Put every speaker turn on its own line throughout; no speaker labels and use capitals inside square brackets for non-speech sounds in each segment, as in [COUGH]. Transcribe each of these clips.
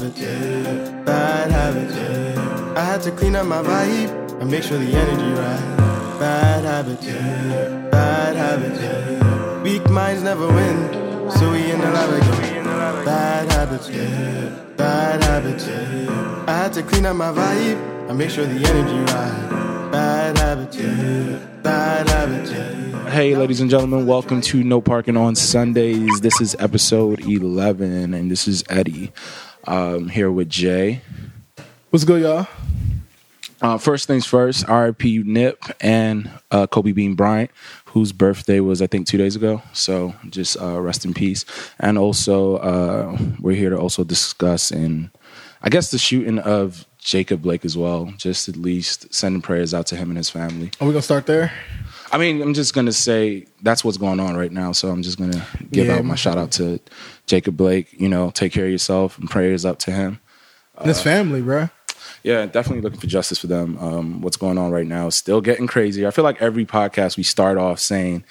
habits, yeah. Bad habits, yeah. I had to clean up my vibe and make sure the energy right. Bad habits, yeah. Bad habits, yeah. Weak minds never win, so we in the lab again. Bad habits, yeah. Bad habits, yeah. I had to clean up my vibe and make sure the energy right. Bad habits, yeah. Bad habits, yeah.
Hey, ladies and gentlemen, welcome to No Parking on Sundays. This is episode 11, and this is Eddie. Um, here with Jay.
What's good, y'all?
Uh, first things first, RIP Nip and uh, Kobe Bean Bryant, whose birthday was, I think, two days ago. So just uh, rest in peace. And also, uh, we're here to also discuss, and I guess, the shooting of Jacob Blake as well. Just at least sending prayers out to him and his family.
Are we gonna start there?
I mean, I'm just gonna say that's what's going on right now. So I'm just gonna give
Yeah.
out my shout out to Jacob Blake. You know, take care of yourself and prayers up to him.
And his family, bro.
Yeah, definitely looking for justice for them. Um, what's going on right now is still getting crazy. I feel like every podcast we start off saying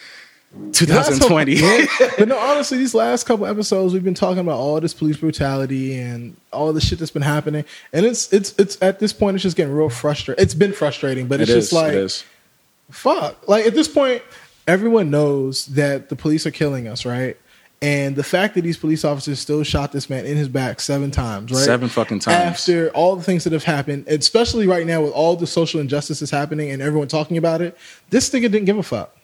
2020.
Yeah. [LAUGHS] but no, honestly, these last couple episodes we've been talking about all this police brutality and all the shit that's been happening, and it's it's it's at this point it's just getting real frustrating. It's been frustrating, but
It
it's
is.
just like
it is.
Fuck. Like at this point, everyone knows that the police are killing us, right? And the fact that these police officers still shot this man in his back seven times, right?
Seven fucking times.
After all the things that have happened, especially right now with all the social injustices happening and everyone talking about it, this nigga didn't give a fuck.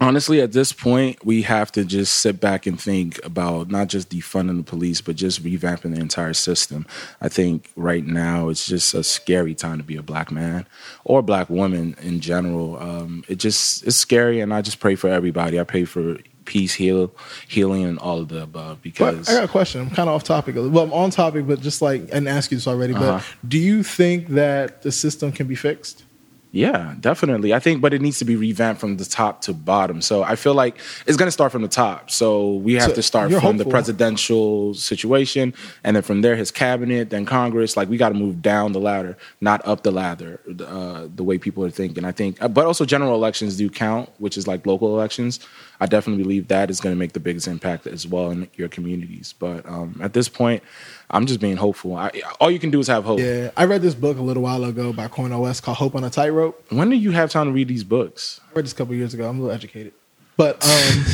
Honestly, at this point, we have to just sit back and think about not just defunding the police, but just revamping the entire system. I think right now it's just a scary time to be a black man or black woman in general. Um, it just it's scary, and I just pray for everybody. I pray for peace, heal, healing, and all of the above.
But
Because
I got a question. I'm kind of off topic. Well, I'm on topic, but just like didn't ask you this already.
Uh-huh.
But do you think that the system can be fixed?
Yeah, definitely. I think, but it needs to be revamped from the top to bottom. So I feel like it's going to start from the top. So we have
So
to start from the presidential situation, and then from there, his cabinet, then Congress. Like we got to move down the ladder, not up the ladder. Uh, the way people are thinking, I think. uh, But also, general elections do count, which is like local elections. I definitely believe that is going to make the biggest impact as well in your communities. But um, at this point, I'm just being hopeful. I, all you can do is have hope.
Yeah, I read this book a little while ago by Cornel West called "Hope on a Tightrope."
When do you have time to read these books?
I read this a couple years ago. I'm a little educated, but um,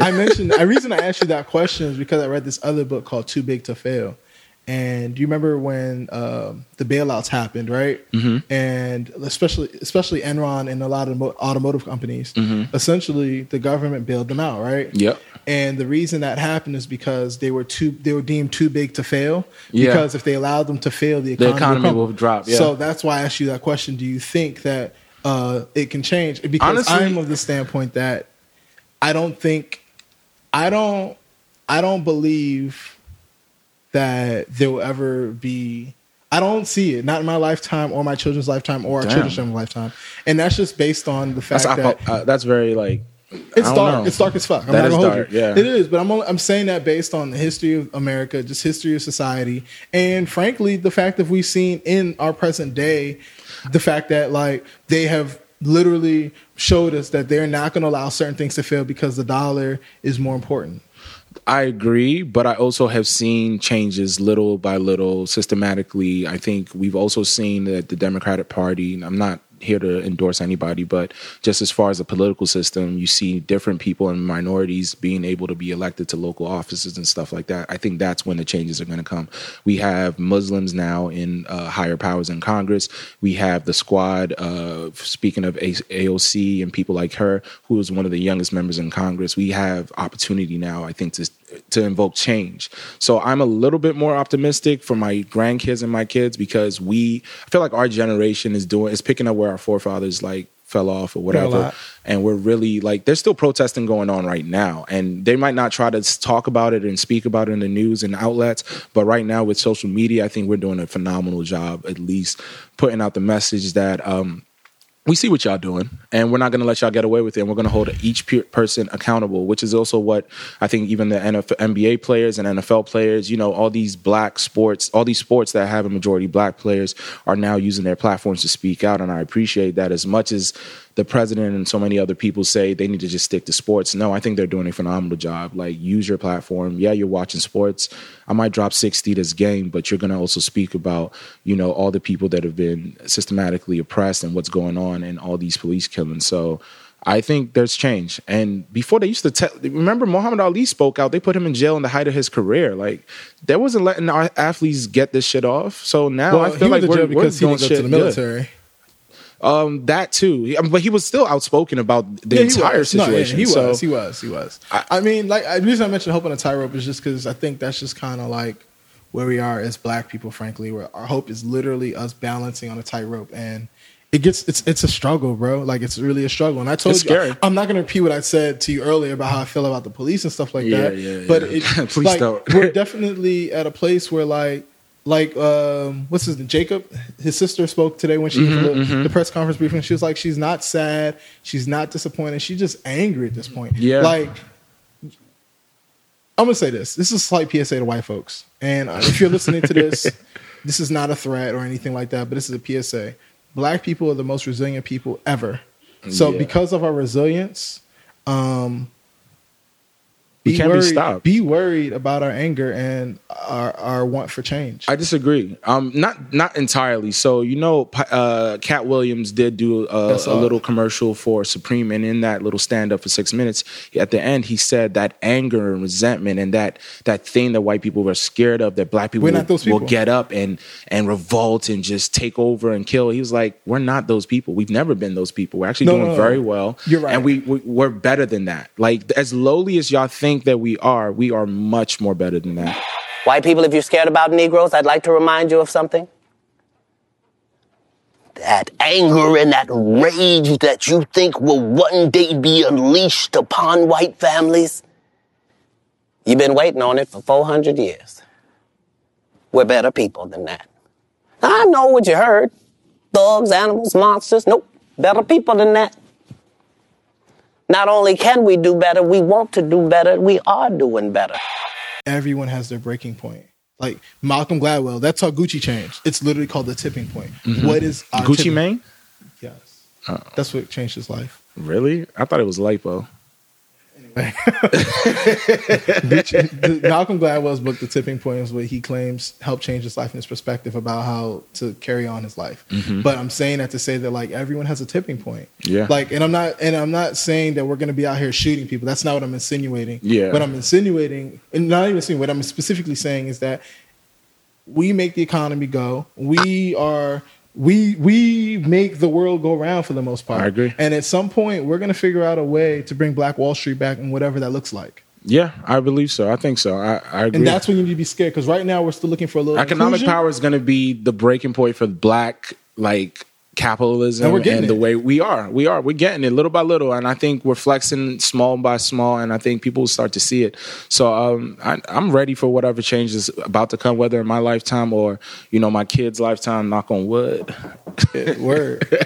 [LAUGHS] I mentioned the reason I asked you that question is because I read this other book called Too Big to Fail. And do you remember when um, the bailouts happened, right? Mm-hmm. And especially especially Enron and a lot of mo- automotive companies, essentially the government bailed them out, right?
Yep.
And the reason that happened is because they were too they were deemed too big to fail.
Yeah.
Because if they allowed them to fail, the
The
economy,
economy will drop, yeah.
So that's why I asked you that question. Do you think that uh, it can change? Because
Honestly-
I'm of the standpoint that I don't think I don't I don't believe that there will ever be I don't see it, not in my lifetime or my children's lifetime or our
Damn.
children's lifetime. And that's just based on the fact
That's
that
uh, that's very like
it's dark.
know.
It's dark as fuck. I'm
That
not gonna hold
dark,
you.
yeah.
It is, but I'm only, I'm saying that based on the history of America, just history of society, and frankly, the fact that we've seen in our present day, the fact that like they have literally showed us that they're not going to allow certain things to fail because the dollar is more important.
I agree, but I also have seen changes little by little, systematically. I think we've also seen that the Democratic Party, I'm not here to endorse anybody, but just as far as the political system, you see different people and minorities being able to be elected to local offices and stuff like that. I think that's when the changes are going to come. We have Muslims now in uh, higher powers in Congress. We have the squad, uh, speaking of A- AOC and people like her, who is one of the youngest members in Congress. We have opportunity now, I think, to to invoke change. So I'm a little bit more optimistic for my grandkids and my kids because we I feel like our generation is doing is picking up where our forefathers like fell off or whatever. And we're really like there's still protesting going on right now. And they might not try to talk about it and speak about it in the news and outlets, but right now with social media, I think we're doing a phenomenal job at least putting out the message that um we see what y'all doing, and we're not going to let y'all get away with it. And we're going to hold each pe- person accountable, which is also what I think even the NFL, NBA players and NFL players, you know, all these black sports, all these sports that have a majority black players are now using their platforms to speak out. And I appreciate that as much as the president and so many other people say they need to just stick to sports. No, I think they're doing a phenomenal job. Like use your platform. Yeah, you're watching sports. I might drop 60 this game, but you're going to also speak about, you know, all the people that have been systematically oppressed and what's going on and all these police killings. So I think there's change. And before they used to tell, remember Muhammad Ali spoke out. They put him in jail in the height of his career. Like there wasn't letting our athletes get this shit off. So now well, I feel like we're, we're
because he didn't go
shit
to the
good. Um, that too. He- but he was still outspoken about the
Yeah,
entire
was. No, yeah,
situation.
he
so
was. He was. He was. I, mean, like the reason I mentioned hope on a tightrope is just because I think that's just kind of like where we are as Black people. Frankly, where our hope is literally us balancing on a tightrope, and it gets it's it's a struggle, bro. Like it's really a struggle. And I told
It's
you,
scary.
I'm not gonna repeat what I said to you earlier about how I feel about the police and stuff like
Yeah,
that.
yeah,
But
yeah.
it, [LAUGHS]
Please
like,
don't.
we're definitely at a place where like. Like um, what's his name? Jacob? His sister spoke today when she
Mm-hmm,
did the, the press conference briefing. She was like, she's not sad, she's not disappointed, she's just angry at this point.
Yeah.
like I'm gonna say this. This is a slight PSA to white folks. And uh, if you're listening to this, [LAUGHS] this is not a threat or anything like that, but this is a PSA. Black people are the most resilient people ever. So
Yeah.
because of our resilience, um,
We
be
can't be
worried,
stopped.
Be worried about our anger and our our want for change.
I disagree. Um, not not entirely. So you know, uh, Katt Williams did do a, a little commercial for Supreme, and in that little stand up for six minutes, at the end, he said that anger and resentment and that that thing that white people were scared of, that black people, will,
those
will get up and and revolt and just take over and kill. He was like, we're not those people. We've never been those people. We're actually
No,
doing
no, no.
very well.
You're right.
and we, we we're better than that. Like as lowly as y'all think that we are, we are much more better than that.
White people, if you're scared about Negroes, I'd like to remind you of something. That anger and that rage that you think will one day be unleashed upon white families, you've been waiting on it for 400 years. We're better people than that. I know what you heard thugs, animals, monsters. Nope, better people than that. Not only can we do better, we want to do better, we are doing better.
Everyone has their breaking point. Like Malcolm Gladwell, that's how Gucci changed. It's literally called the tipping point. Mm-hmm. What is our
Gucci
tipping-
Mane?
Yes, that's what changed his life.
Really? I thought it was lipo. [LAUGHS]
Malcolm Gladwell's book, The Tipping Point, is what he claims helped change his life and his perspective about how to carry on his life. Mm-hmm. But I'm saying that to say that like everyone has a tipping point.
Yeah.
Like, and I'm not, and I'm not saying that we're going to be out here shooting people. That's not what I'm insinuating.
Yeah.
What I'm insinuating, and not even insinuating, what I'm specifically saying is that we make the economy go. We are. We we make the world go round for the most part.
I agree.
And at some point, we're going to figure out a way to bring Black Wall Street back, and whatever that looks like.
Yeah, I believe so. I think so. I, I agree.
And that's when you need to be scared because right now we're still looking for a little
economic
inclusion.
power is going to be the breaking point for black like capitalism
And
and,
we're getting
the way we are we are we're getting it little by little and i think we're flexing small by small and i think people will start to see it so um, I, i'm ready for whatever change is about to come whether in my lifetime or you know my kids lifetime knock on wood [LAUGHS]
Word. [LAUGHS]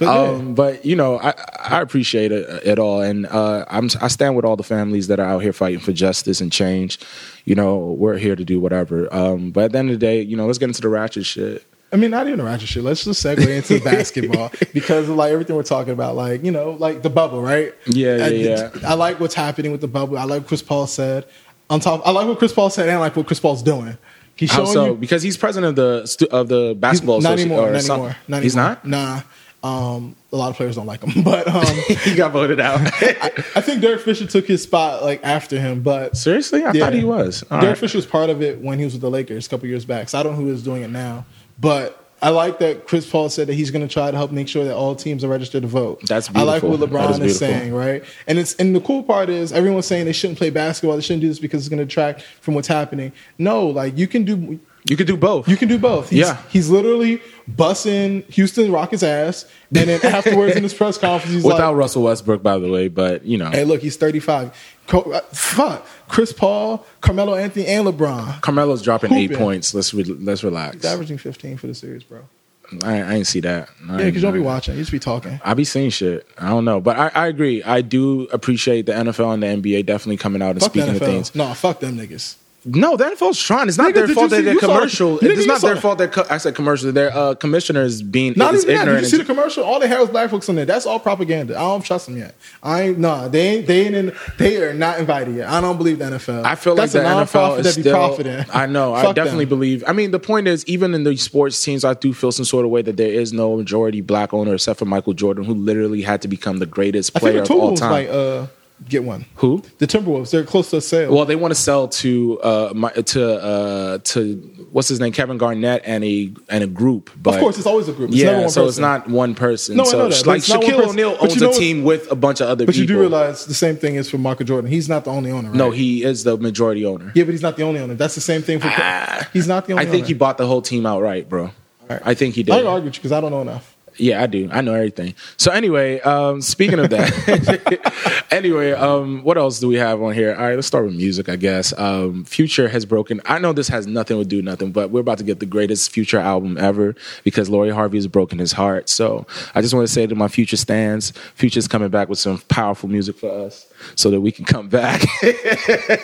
But
um, but you know, I, I appreciate it, it all, and uh, I'm I stand with all the families that are out here fighting for justice and change. You know, we're here to do whatever. Um, but at the end of the day, you know, let's get into the ratchet shit.
I mean, not even a ratchet shit. Let's just segue into [LAUGHS] basketball because of like everything we're talking about, like you know, like the bubble, right?
Yeah, yeah,
I,
yeah.
I like what's happening with the bubble. I like what Chris Paul said. On top, I like what Chris Paul said, and I like what Chris Paul's doing. He's
How
showing
so?
you
because he's president of the stu- of the
he's-
basketball.
not anymore.
or
Not anymore. Not
He's
anymore.
not.
Nah. Um, a lot of players don't like him, [LAUGHS] but um, [LAUGHS]
he got voted out.
I think Derek Fisher took his spot like after him. But
Seriously, I
Yeah.
thought he was. All
Derek
right.
Fisher was part of it when he was with the Lakers a couple years back. So I don't know who is doing it now. But I like that Chris Paul said that he's going to try to help make sure that all teams are registered to vote.
That's beautiful.
I like what. LeBron is,
is
saying, right? And it's and the cool part is everyone's saying they shouldn't play basketball. They shouldn't do this because it's going to detract from what's happening. No, like you can do.
You can do both.
You can do both. He's,
Yeah.
he's literally bussing Houston Rockets ass, and then afterwards in his press conference, he's
without
like,
Russell Westbrook, by the way. But you know,
"Hey, look, he's 35. Co- uh, fuck, Chris Paul, Carmelo Anthony, and LeBron.
Carmelo's dropping eight points. Let's re- let's relax.
He's averaging 15 for the series, bro.
I, I ain't see that.
Yeah, because you don't be watching. You just be talking.
I be seeing shit. I don't know, but I, I agree. I do appreciate the NFL and the NBA definitely coming out and
Fuck the
speaking of things.
No, fuck them niggas.
No, the NFL's trying. It's not
Nigga,
their fault that
see-
they're
you saw-
commercial.
nigga,
it's not their fault. That co- I said commercial. Their uh, commissioners being
Not
is
even that. Did you see the commercial? All they had was black folks in there. That's all propaganda. I don't trust them yet. I ain't nah. They ain't. They ain't. In, they are not invited yet. I don't believe the NFL.
I feel
That's
like the NFL is
that be
still.
profiting.
I know. I [LAUGHS] definitely
them.
believe. I mean, the point is, even in the sports teams, I do feel some sort of way that there is no majority black owner except for Michael Jordan, who literally had to become the greatest player of all time.
might uh, get one.
who?
The Timberwolves. They're close to a sale.
Well, they want to sell to uh my, to uh to what's his name, Kevin Garnett, and a and a group. But
of course, it's always a group. It's never
yeah,
one
so
person.
it's not one person.
No, I know that,
like
it's not one
Shaquille. O'Neal owns
you know
a team with a bunch of other people.
But you do realize the same thing is for Michael Jordan. He's not the only owner, right?
no, he is the majority owner.
Yeah, but he's not the only owner. That's the same thing for. he's not the only.
I think
owner.
he bought the whole team outright, bro.
right.
I think he did.
don't argue with you because I don't know enough.
Yeah, I do. I know everything. So anyway, um, speaking of that, [LAUGHS] anyway, um, what else do we have on here? All right, let's start with music, I guess. Um, Future has broken. I know this has nothing to do nothing, but we're about to get the greatest Future album ever because Lori Harvey has broken his heart. So I just want to say to my Future stands, Future's coming back with some powerful music for us so that we can come back. [LAUGHS]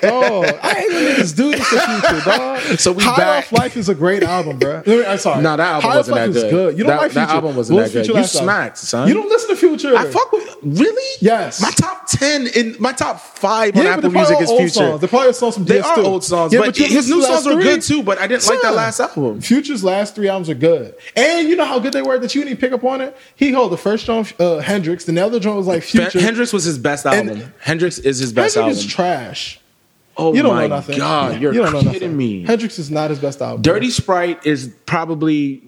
Oh, I hate when niggas do this to future, dog.
So we
High
back.
Off Life is a great album, bro. I'm sorry.
No, that album
High
wasn't
Life
that
is
good.
You don't
That-
like
that album wasn't that good. You smacked, son.
You don't listen to Future.
I fuck with really.
Yes.
my top ten in my top five on
Yeah, but
Apple Music is Future.
songs. They're probably songs from
They are old songs,
Yeah,
but,
you
his new songs were good too. But I didn't like that last album.
Future's last three albums are good, and you know how good they were that you didn't pick up on it. He held the first joint, uh, Hendrix. The other joint was like Future.
Hendrix was his best album. Hendrix is his best
Hendrix
album.
is trash.
oh
You don't
my
know nothing.
god, you're
you don't know
kidding
nothing.
me.
Hendrix is not his best album.
Dirty Sprite is probably.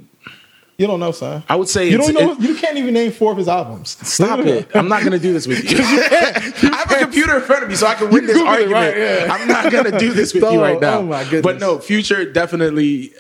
You don't know, son.
I would say
you
it's-
don't know.
it-
you can't even name four of his albums. [LAUGHS]
Stop it! I'm not gonna do this with you. [LAUGHS] [LAUGHS] I have a computer in front of me, so I can win this
it,
argument.
right, yeah.
I'm not gonna do this with you right oh now.
oh my goodness.
But no, Future definitely.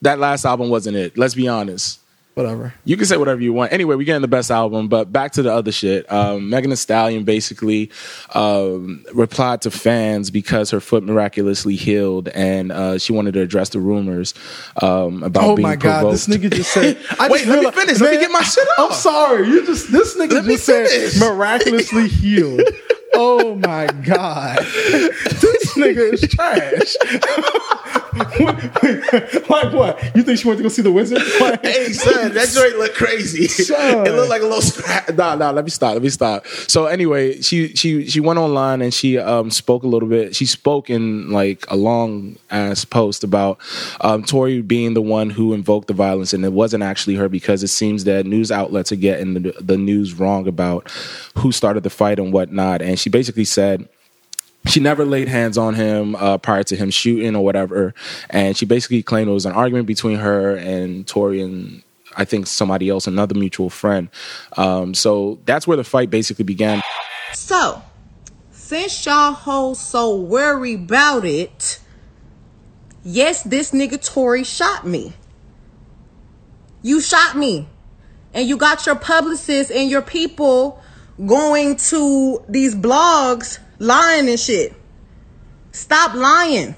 That last album wasn't it. Let's be honest.
Whatever.
You can say whatever you want. Anyway, we're getting the best album, but back to the other shit. Um, Megan Thee Stallion basically um, replied to fans because her foot miraculously healed, and uh, she wanted to address the rumors um, about
Oh
being
my god,
provoked.
this nigga just said. [LAUGHS] I
Wait,
just
let me
realized-
finish. Let me get my shit
up.
I'm
sorry. You just this nigga
Let
just said miraculously [LAUGHS] healed. Oh my god, [LAUGHS] this nigga is trash. [LAUGHS] like what? You think she went to go see the wizard? Like, [LAUGHS]
Hey son, that joint looked crazy. [LAUGHS]
Son.
It looked like a little scratch. Nah, nah. Let me stop. Let me stop. So anyway, she she she went online and she um spoke a little bit. She spoke in like a long ass post about um Tory being the one who invoked the violence, and it wasn't actually her because it seems that news outlets are getting the, the news wrong about who started the fight and whatnot. And she basically said she never laid hands on him uh, prior to him shooting or whatever. And she basically claimed it was an argument between her and Tory and I think somebody else, another mutual friend. Um, so that's where the fight basically began.
So, since y'all hoes so worried about it, yes, this nigga Tory shot me. You shot me. And you got your publicists and your people going to these blogs lying and shit. Stop lying.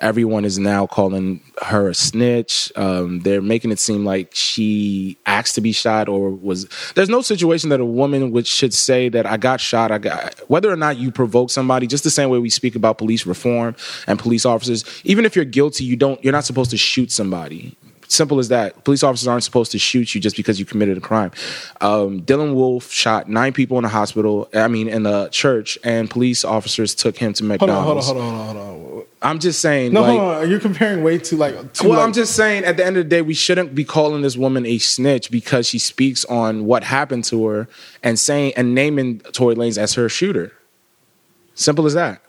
Everyone is now calling her a snitch. Um, they're making it seem like she asked to be shot or was. There's no situation that a woman would should say that I got shot. I got whether or not you provoke somebody. Just the same way we speak about police reform and police officers. Even if you're guilty, you don't. You're not supposed to shoot somebody. Simple as that. Police officers aren't supposed to shoot you just because you committed a crime. Um, Dylann Roof shot nine people in a hospital. I mean, in a church, and police officers took him to
hold on,
McDonald's.
hold on, hold on, hold on, hold on.
I'm just saying.
No,
like,
hold on. You're comparing way too like. Too,
well,
like,
I'm just saying, at the end of the day, we shouldn't be calling this woman a snitch because she speaks on what happened to her and saying and naming Tory Lanez as her shooter. Simple as that.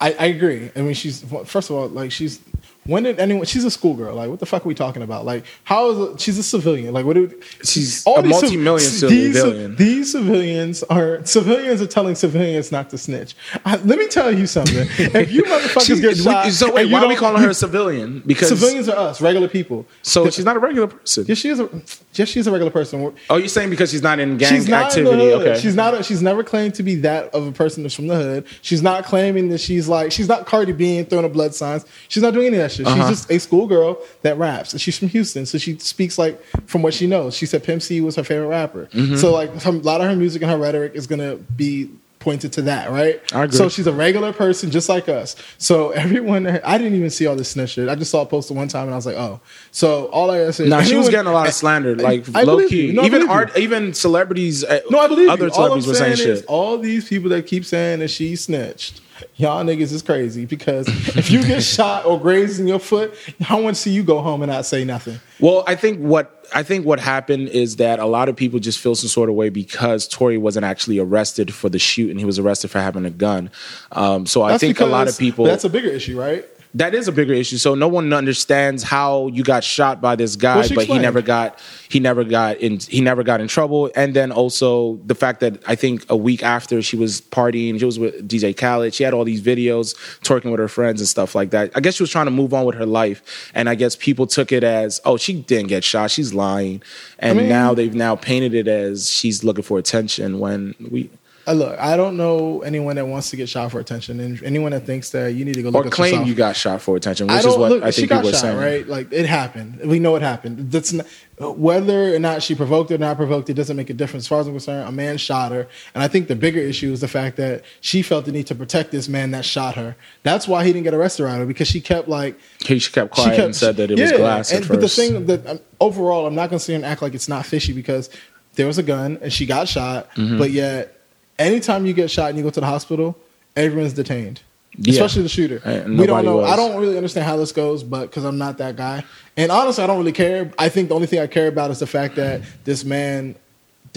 I, I agree. I mean, she's first of all like she's. When did anyone? She's a schoolgirl. Like, what the fuck are we talking about? Like, how is it, she's a civilian? Like, what? Do,
She's a
these
multi-million
civ-
civilian.
These civilians are civilians are telling civilians not to snitch. I, let me tell you something. If you [LAUGHS] motherfuckers get
we- so wait, why are we calling her a [LAUGHS] civilian? Because
civilians are us, regular people.
So she's not a regular person.
Yes, she is. A, yes, she's a regular person.
Oh, you're saying because she's not in gang
she's not
activity?
in the hood.
Okay.
She's not. A, she's never claimed to be that of a person that's from the hood. She's not claiming that she's like. She's not Cardi B throwing up blood signs. She's not doing any of that shit.
Uh-huh.
She's just a schoolgirl that raps. And she's from Houston, so she speaks like from what she knows. She said Pimp C was her favorite rapper.
Mm-hmm.
So like a lot of her music and her rhetoric is gonna be pointed to that, right?
I agree.
So she's a regular person just like us. So [LAUGHS] everyone, I didn't even see all this snitch shit. I just saw it posted one time and I was like, oh. So all I is
Nah, she was getting a lot of slander, like
I
low key.
No,
even art, even celebrities. uh,
No, I believe
other
you. All I'm
celebrities were saying shit.
all these people that keep saying that she snitched. Y'all niggas is crazy because if you get [LAUGHS] shot or grazed in your foot, I want to see you go home and not say nothing.
Well, I think what I think what happened is that a lot of people just feel some sort of way because Tory wasn't actually arrested for the shoot and he was arrested for having a gun. Um, so I
That's
think a lot of people
That's a bigger issue, right?
That is a bigger issue. So no one understands how you got shot by this guy,
Well,
but he never got he never got in he never got in trouble. And then also the fact that I think a week after she was partying, she was with DJ Khaled. She had all these videos twerking with her friends and stuff like that. I guess she was trying to move on with her life, and I guess people took it as oh she didn't get shot, she's lying, and
mean-
now they've now painted it as she's looking for attention when we.
Uh, look, I don't know anyone that wants to get shot for attention, and anyone that thinks that you need to go look
Or claim
yourself.
you got shot for attention, which is what
look.
I think people are saying.
right? Like it happened. We know it happened. That's not, whether or not she provoked it or not provoked it doesn't make a difference. As far as I'm concerned, a man shot her, and I think the bigger issue is the fact that she felt the need to protect this man that shot her. That's why he didn't get arrested around her because she kept like
He she kept
she
quiet
kept,
and said that it was glass
and. But the thing that um, overall, I'm not going to sit here and act like it's not fishy because there was a gun and she got shot.
Mm-hmm.
But yet, anytime you get shot and you go to the hospital, everyone's detained.
Yeah.
Especially the shooter.
And
we don't know.
was.
I don't really understand how this goes, but because I'm not that guy, and honestly, I don't really care. I think the only thing I care about is the fact that this man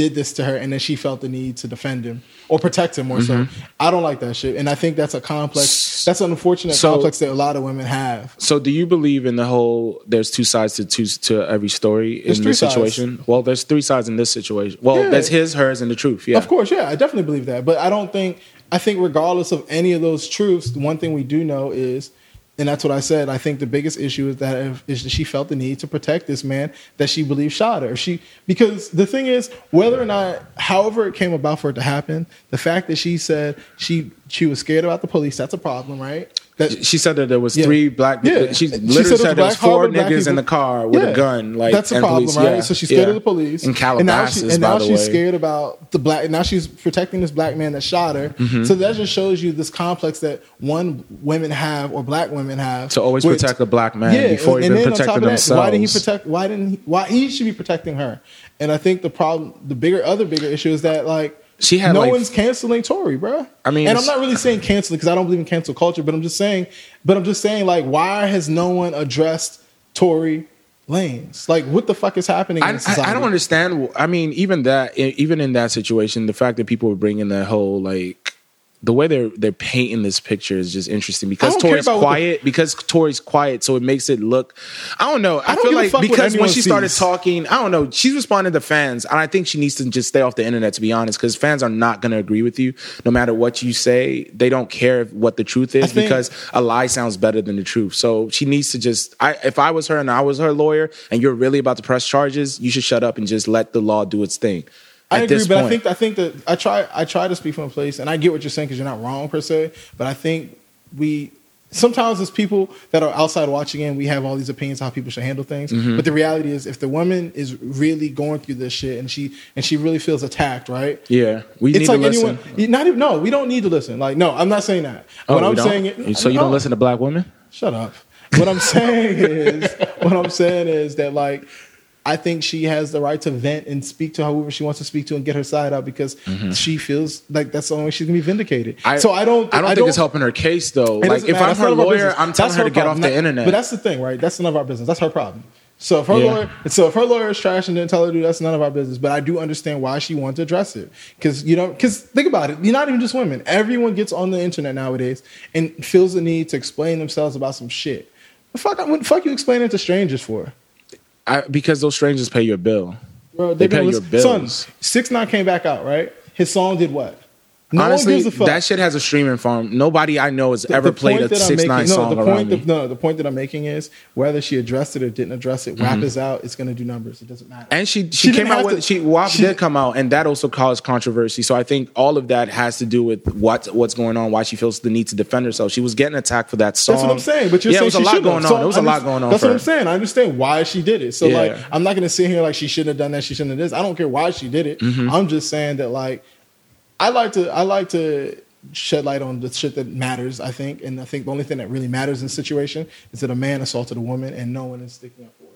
did this to her, and then she felt the need to defend him or protect him more so. Mm-hmm. I don't like that shit, and I think that's a complex. That's an unfortunate
So-
complex that a lot of women have.
So, do you believe in the whole? There's two sides to two to every story
There's
in this
sides.
situation. Well, there's three sides in this situation. Well,
Yeah.
there's his, hers, and the truth. Yeah,
Of course, yeah, I definitely believe that. But I don't think I think regardless of any of those truths, the one thing we do know is and that's what I said. I think the biggest issue is that if, is that she felt the need to protect this man that she believed shot her. She because the thing is, whether or not, however it came about for it to happen, the fact that she said she she was scared about the police, that's a problem, right? That
She said that there was
Yeah.
three black.
Yeah.
She
She
literally
said was
said there was four
Harvard
niggas in the car with
Yeah.
a gun. Like
that's a
and
problem,
police,
right?
yeah,
So she's scared
yeah.
of the police.
in
and now, she, and now she's
way.
scared about the black. Now she's protecting this black man that shot her.
Mm-hmm.
So that just shows you this complex that one women have or black women have
To always
with-
protect a black man before even
on
protecting
top of that, Why didn't he protect? Why didn't he? Why he should be protecting her? And I think the problem, the bigger, other bigger issue is that like
She had,
no
like-
one's canceling Tory, bro.
I mean,
and I'm not really saying canceling because I don't believe in cancel culture, but I'm just saying, but I'm just saying like, why has no one addressed Tory Lanez? Like, what the fuck is happening?
I,
in
I,
society?
I don't understand. I mean, even that, even in that situation, the fact that people were bringing that whole like the way they're they're painting this picture is just interesting because
Tory's what the-
quiet. because Tory's quiet, so it makes it look. I don't know. I,
I don't
feel like because when she started talking, I don't know. She's responding to fans, and I think she needs to just stay off the internet. To be honest, because fans are not going to agree with you no matter what you say. They don't care what the truth is
think-
because a lie sounds better than the truth. So she needs to just. I if I was her and I was her lawyer, and you're really about to press charges, you should shut up and just let the law do its thing.
I agree, but I think I think that I try I try to speak from a place, and I get what you're saying because you're not wrong per se. But I think we sometimes as people that are outside watching in, we have all these opinions how people should handle things.
Mm-hmm.
But the reality is, if the woman is really going through this shit and she and she really feels attacked, right?
Yeah, we need
it's
to
like
listen.
anyone. Not even no, we don't need to listen. Like no, I'm not saying that.
Oh,
what I'm
don't?
saying, is,
so you don't listen to black women?
Shut up. What I'm saying [LAUGHS] is, what I'm saying is that like, I think she has the right to vent and speak to whoever she wants to speak to and get her side out because mm-hmm. she feels like that's the only way she's gonna be vindicated. so I don't.
I don't think it's helping her case though. Like if
matter.
I'm
That's
her
none of our
lawyer. I'm telling
That's
her to get off the internet.
But that's the thing, right? That's none of our business. That's her problem. So if her
Yeah.
lawyer, so if her lawyer is trash and didn't tell her to do, that's none of our business. But I do understand why she wanted to address it because you know, because think about it, you're not even just women. Everyone gets on the internet nowadays and feels the need to explain themselves about some shit. The fuck, what the fuck you explaining to strangers for?
I, because those strangers pay your bill.
Bro,
They
been
pay your
listening-
bills.
Son, Six Nine came back out, right? His song did what? No
Honestly,
one gives a fuck.
that shit has a streaming farm. Nobody I know has
The-
ever
the
played a six nine
making-
song
no, the
around
point
me.
that- no, the point that I'm making is whether she addressed it or didn't address it, WAP is out. It's going to do numbers. It doesn't matter.
Mm-hmm. And she she,
She
came out with
to-
she WAP
she-
did come out, and that also caused controversy. So I think all of that has to do with what what's going on, why she feels the need to defend herself. She was getting attacked for that song.
That's what I'm saying. But you're
yeah,
saying
it was a lot going on.
So
there was a lot going on.
That's what I'm saying. I understand why she did it. So
Yeah.
like, I'm not going to sit here like she shouldn't have done that. She shouldn't have this. I don't care why she did it.
Mm-hmm.
I'm just saying that like. I like to I like to shed light on the shit that matters. I think, and I think the only thing that really matters in this situation is that a man assaulted a woman and no one is sticking up for her.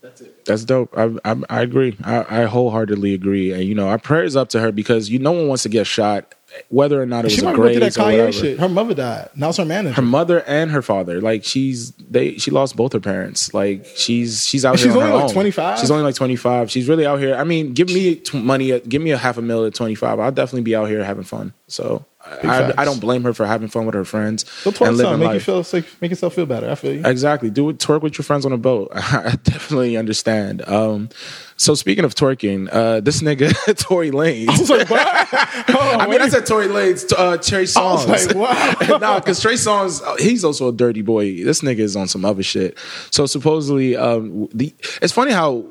That's it.
That's dope. I I, I agree. I, I wholeheartedly agree. And you know, our prayers up to her because you no one wants to get shot, whether or not it was
She
a
through that
or whatever.
shit. Her mother died. Now it's her manager.
Her mother and her father, like she's they she lost both her parents. Like she's she's out
And
here.
she's
on
only like 25?
She's only like twenty five. She's really out here. I mean, give me t- money. Give me a half a mil at twenty five. I'll definitely be out here having fun. So I. I don't blame her for having fun with her friends
Go twerk
and living
make you feel make yourself feel better. I feel you.
Exactly. Do it. Twerk with your friends on a boat. [LAUGHS] I definitely understand. Um, so speaking of twerking, uh, this nigga [LAUGHS] Tory Lanez.
I was like, what? [LAUGHS] On,
I mean. I said Tory Lanez, uh, Trey
I
Songz.
was like, wow.
nah, because Trey Songz, uh, he's also a dirty boy. This nigga is on some other shit. So supposedly, um, the it's funny how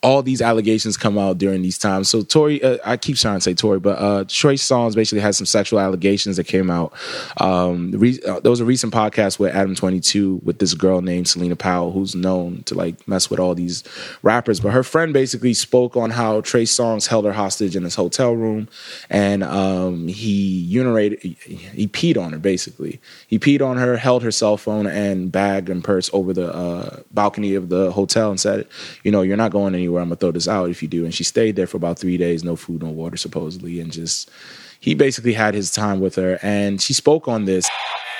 all these allegations come out during these times. So Tory, uh, I keep trying to say Tory, but uh, Trey Songz basically had some sexual allegations that came out. Um, re- uh, there was a recent podcast with Adam Twenty Two with this girl named Celina Powell, who's known to like mess with all these rappers. But her friend basically spoke on how Trey Songz held her hostage in his hotel room, and um, he urinated, he, he peed on her. Basically, he peed on her, held her cell phone and bag and purse over the uh, balcony of the hotel, and said, "You know, you're not going anywhere. I'm gonna throw this out if you do." And she stayed there for about three days, no food, no water, supposedly, and just he basically had his time with her. And she spoke on this.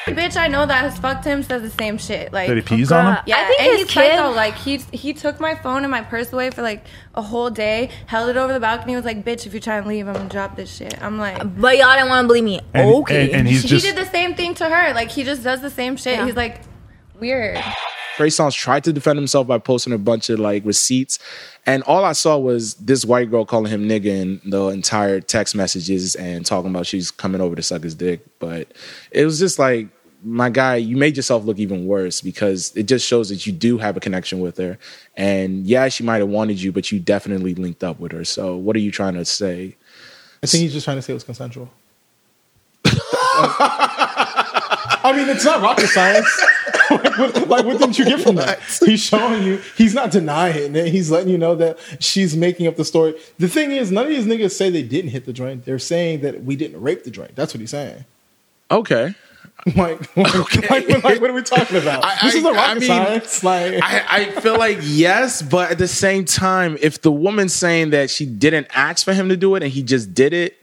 Bitch, I know that has fucked him. Says the same shit. Like
That he pees on him?
Yeah,
I think
and
his
he's psycho. Like he he took my phone and my purse away for like a whole day. Held it over the balcony. Was like, bitch, if you try and leave, I'm gonna drop this shit. I'm like.
But y'all didn't want to believe me.
And-
okay.
and- and he's
he
just
did the same thing to her. Like he just does the same shit.
Yeah.
He's like weird.
Trey Songz tried to defend himself by posting a bunch of like receipts, and all I saw was this white girl calling him nigga in the entire text messages and talking about she's coming over to suck his dick. But it was just like, my guy, you made yourself look even worse because it just shows that you do have a connection with her. And yeah, she might have wanted you, but you definitely linked up with her. So what are you trying to say?
I think he's just trying to say it was consensual. [LAUGHS] I mean, it's not rocket science. [LAUGHS] like, what, like, what didn't you get from that? He's showing you. He's not denying it. He's letting you know that she's making up the story. The thing is, none of these niggas say they didn't hit the joint. They're saying that we didn't rape the joint. That's what he's saying.
Okay. [LAUGHS]
Like, [LAUGHS] like, like, like, what are we talking about?
I-
this is not rocket
I mean,
science. Like,
I, I feel like yes, but at the same time, if the woman's saying that she didn't ask for him to do it and he just did it,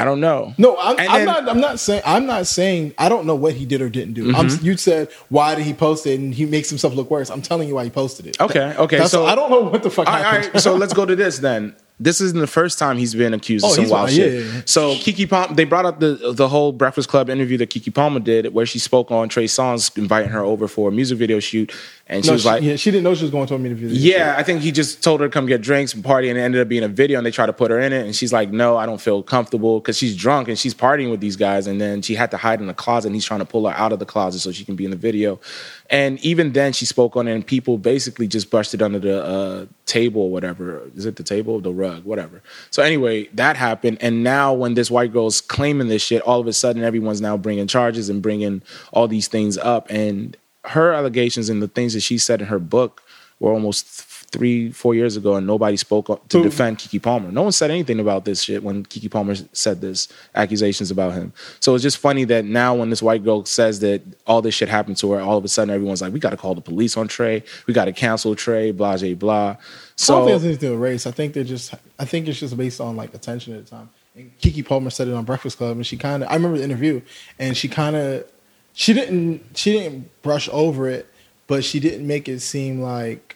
I don't know.
No, I'm, I'm
then-
not. I'm not saying. I'm not saying. I don't know what he did or didn't do. I'm,
Mm-hmm.
you said why did he post it, and he makes himself look worse. I'm telling you why he posted it.
Okay, okay.
That's-
so
I don't know what the fuck
All right, all right, so let's go to this then. This isn't the first time he's been accused of
Oh,
some wild
wild,
shit.
yeah, yeah, yeah.
So Keke Palmer, they brought up the the whole Breakfast Club interview that Keke Palmer did, where she spoke on Trey Songz inviting her over for a music video shoot, and she
no,
was
she,
like,
yeah, she didn't know she was going to a music video.
Yeah, I think he just told her to come get drinks and party, and it ended up being a video. And they tried to put her in it, and she's like, "No, I don't feel comfortable," because she's drunk and she's partying with these guys. And then she had to hide in the closet, and he's trying to pull her out of the closet so she can be in the video. And even then, she spoke on it, and people basically just brushed it under the uh, table or whatever. Is it the table, the rug, whatever? So anyway, that happened, and now when this white girl's claiming this shit, all of a sudden everyone's now bringing charges and bringing all these things up, and her allegations and the things that she said in her book were almost three, four years ago, and nobody spoke up to
Who?
defend Keke Palmer. No one said anything about this shit when Keke Palmer said this accusations about him. So it's just funny that now when this white girl says that all this shit happened to her, all of a sudden everyone's like, we got to call the police on Trey, we got to cancel Trey, blah, blah, blah.
I don't think
So
it's anything to do with race. I think they're just. I think it's just based on like attention at the time. And Keke Palmer said it on Breakfast Club, and she kind of. I remember the interview, and she kind of. She didn't. She didn't brush over it, but she didn't make it seem like.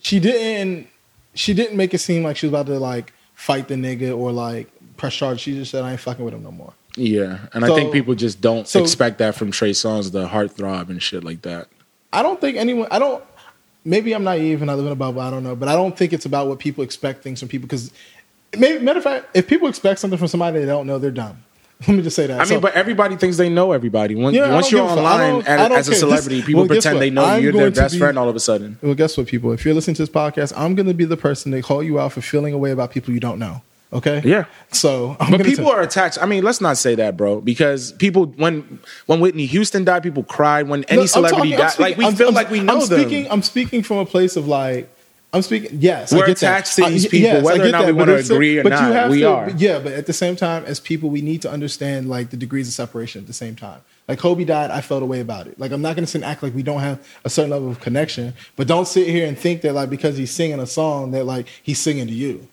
She didn't. She didn't make it seem like she was about to like fight the nigga or like press charge. She just said, "I ain't fucking with him no more."
yeah, and I think people just don't
so-
expect that from Trey Songz, the heartthrob and shit like that.
I don't think anyone. I don't. Maybe I'm naive and I live in a bubble. I don't know, but I don't think it's about what people expect things from people. Because, matter of fact, if people expect something from somebody they don't know, they're dumb. Let me just say that.
I mean, but everybody thinks they know everybody. When,
Yeah,
once you're
give a
online as, as a celebrity,
This-
people
well,
pretend they know
I'm
you. You're their best
be-
friend all of a sudden.
well, guess what, people? If you're listening to this podcast, I'm going to be the person to call you out for feeling away about people you don't know. Okay.
Yeah.
So, I'm
But people are attached. I mean, let's not say that, bro, because people when when Whitney Houston died, people cried. When any
No,
celebrity
talking-
died, like we
I'm-
feel
I'm-
like we know
I'm
them.
speaking. I'm speaking from a place of like, I'm speaking. Yes,
We're
I get that.
attached to these people,
yes,
whether or not we wanna
but
agree or
but you
not,
have
we
to-
are.
Yeah, but at the same time, as people, we need to understand like the degrees of separation at the same time. Like Kobe died, I felt a way about it. Like I'm not going to sit and act like we don't have a certain level of connection, but don't sit here and think that like because he's singing a song that like he's singing to you.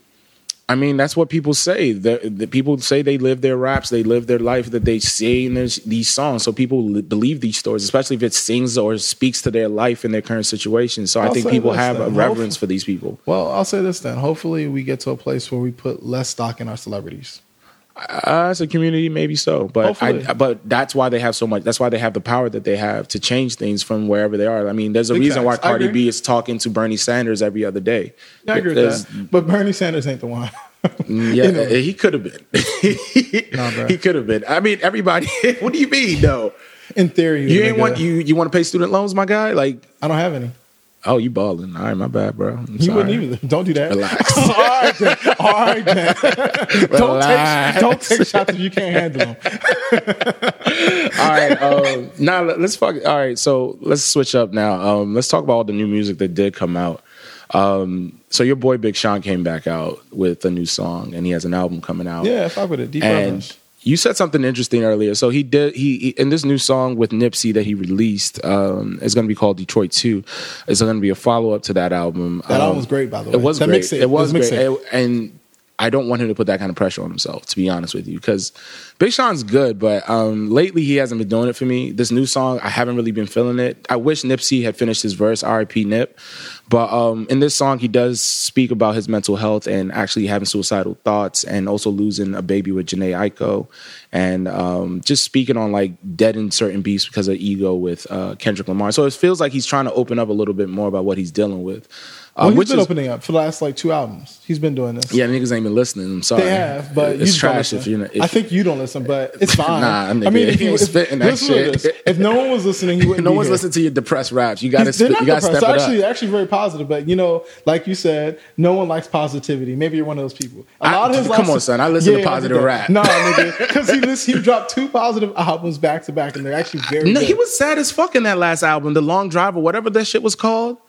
I mean, that's what people say. The, the people say they live their raps, they live their life that they sing this, these songs. So people li- believe these stories, especially if it sings or speaks to their life and their current situation. So I
I'll
think people have a
then.
reverence for these people.
Well, I'll say this then. Hopefully, we get to a place where we put less stock in our celebrities.
Uh, as a community, maybe so, but I, but that's why they have so much. That's why they have the power that they have to change things from wherever they are. I mean, there's a
Big
reason why
facts. I
Cardi. B is talking to Bernie Sanders every other day.
Yeah, I agree with that. But Bernie Sanders ain't the one. [LAUGHS]
Yeah,
You know.
he could have been. [LAUGHS]
Nah,
he could have been. I mean, everybody. [LAUGHS] what do you mean, though?
In theory,
You ain't want you you want to pay student loans, my guy? Like,
I don't have any.
Oh, you balling? All right, my bad, bro. I'm
You
sorry.
wouldn't even. Don't do that.
Relax. [LAUGHS]
All right, then. All right, then. [LAUGHS] don't take don't take shots if you can't handle them. [LAUGHS]
all right. Um, now let- let's fuck. All right, so let's switch up now. Um, let's talk about all the new music that did come out. Um, so your boy Big Sean came back out with a new song, and he has an album coming out.
Yeah, fuck with it. Deep
and
reverence.
You said something interesting earlier. So he did he, he in this new song with Nipsey that he released. Um, is going to be called Detroit Two. It's going to be a follow up to that album.
That
Um,
album was great, by the way.
It was
That
great.
mixtape.
It was
It was
great. It- and I don't want him to put that kind of pressure on himself, to be honest with you, because Big Sean's good, but um, lately he hasn't been doing it for me. This new song, I haven't really been feeling it. I wish Nipsey had finished his verse, R.I.P. Nip. But um, in this song, he does speak about his mental health and actually having suicidal thoughts and also losing a baby with Jhené Aiko and um, just speaking on like deadened certain beats because of ego with uh, Kendrick Lamar. So it feels like he's trying to open up a little bit more about what he's dealing with.
Well,
Um,
he's
which
been
is,
opening up for the last like two albums. He's been doing this.
yeah, niggas ain't been listening. I'm sorry.
They have, but
it's
you
trash if you're. If,
I think you don't listen, but it's [LAUGHS] fine.
Nah,
I mean, if
he
you if,
spitting that shit.
if no one was listening, you [LAUGHS] wouldn't.
no one's
here.
listening to your depressed raps. You got to.
They're
You got to step it
actually,
up.
actually very positive. But you know, like you said, no one likes positivity. Maybe you're one of those people. A
I-
lot of his
come on, son. I listen to positive rap.
No, nigga, [LAUGHS] because he he dropped two positive albums back to back, and they're actually very.
No,
good.
he was sad as fuck in that last album, the Long Drive or whatever that shit was called.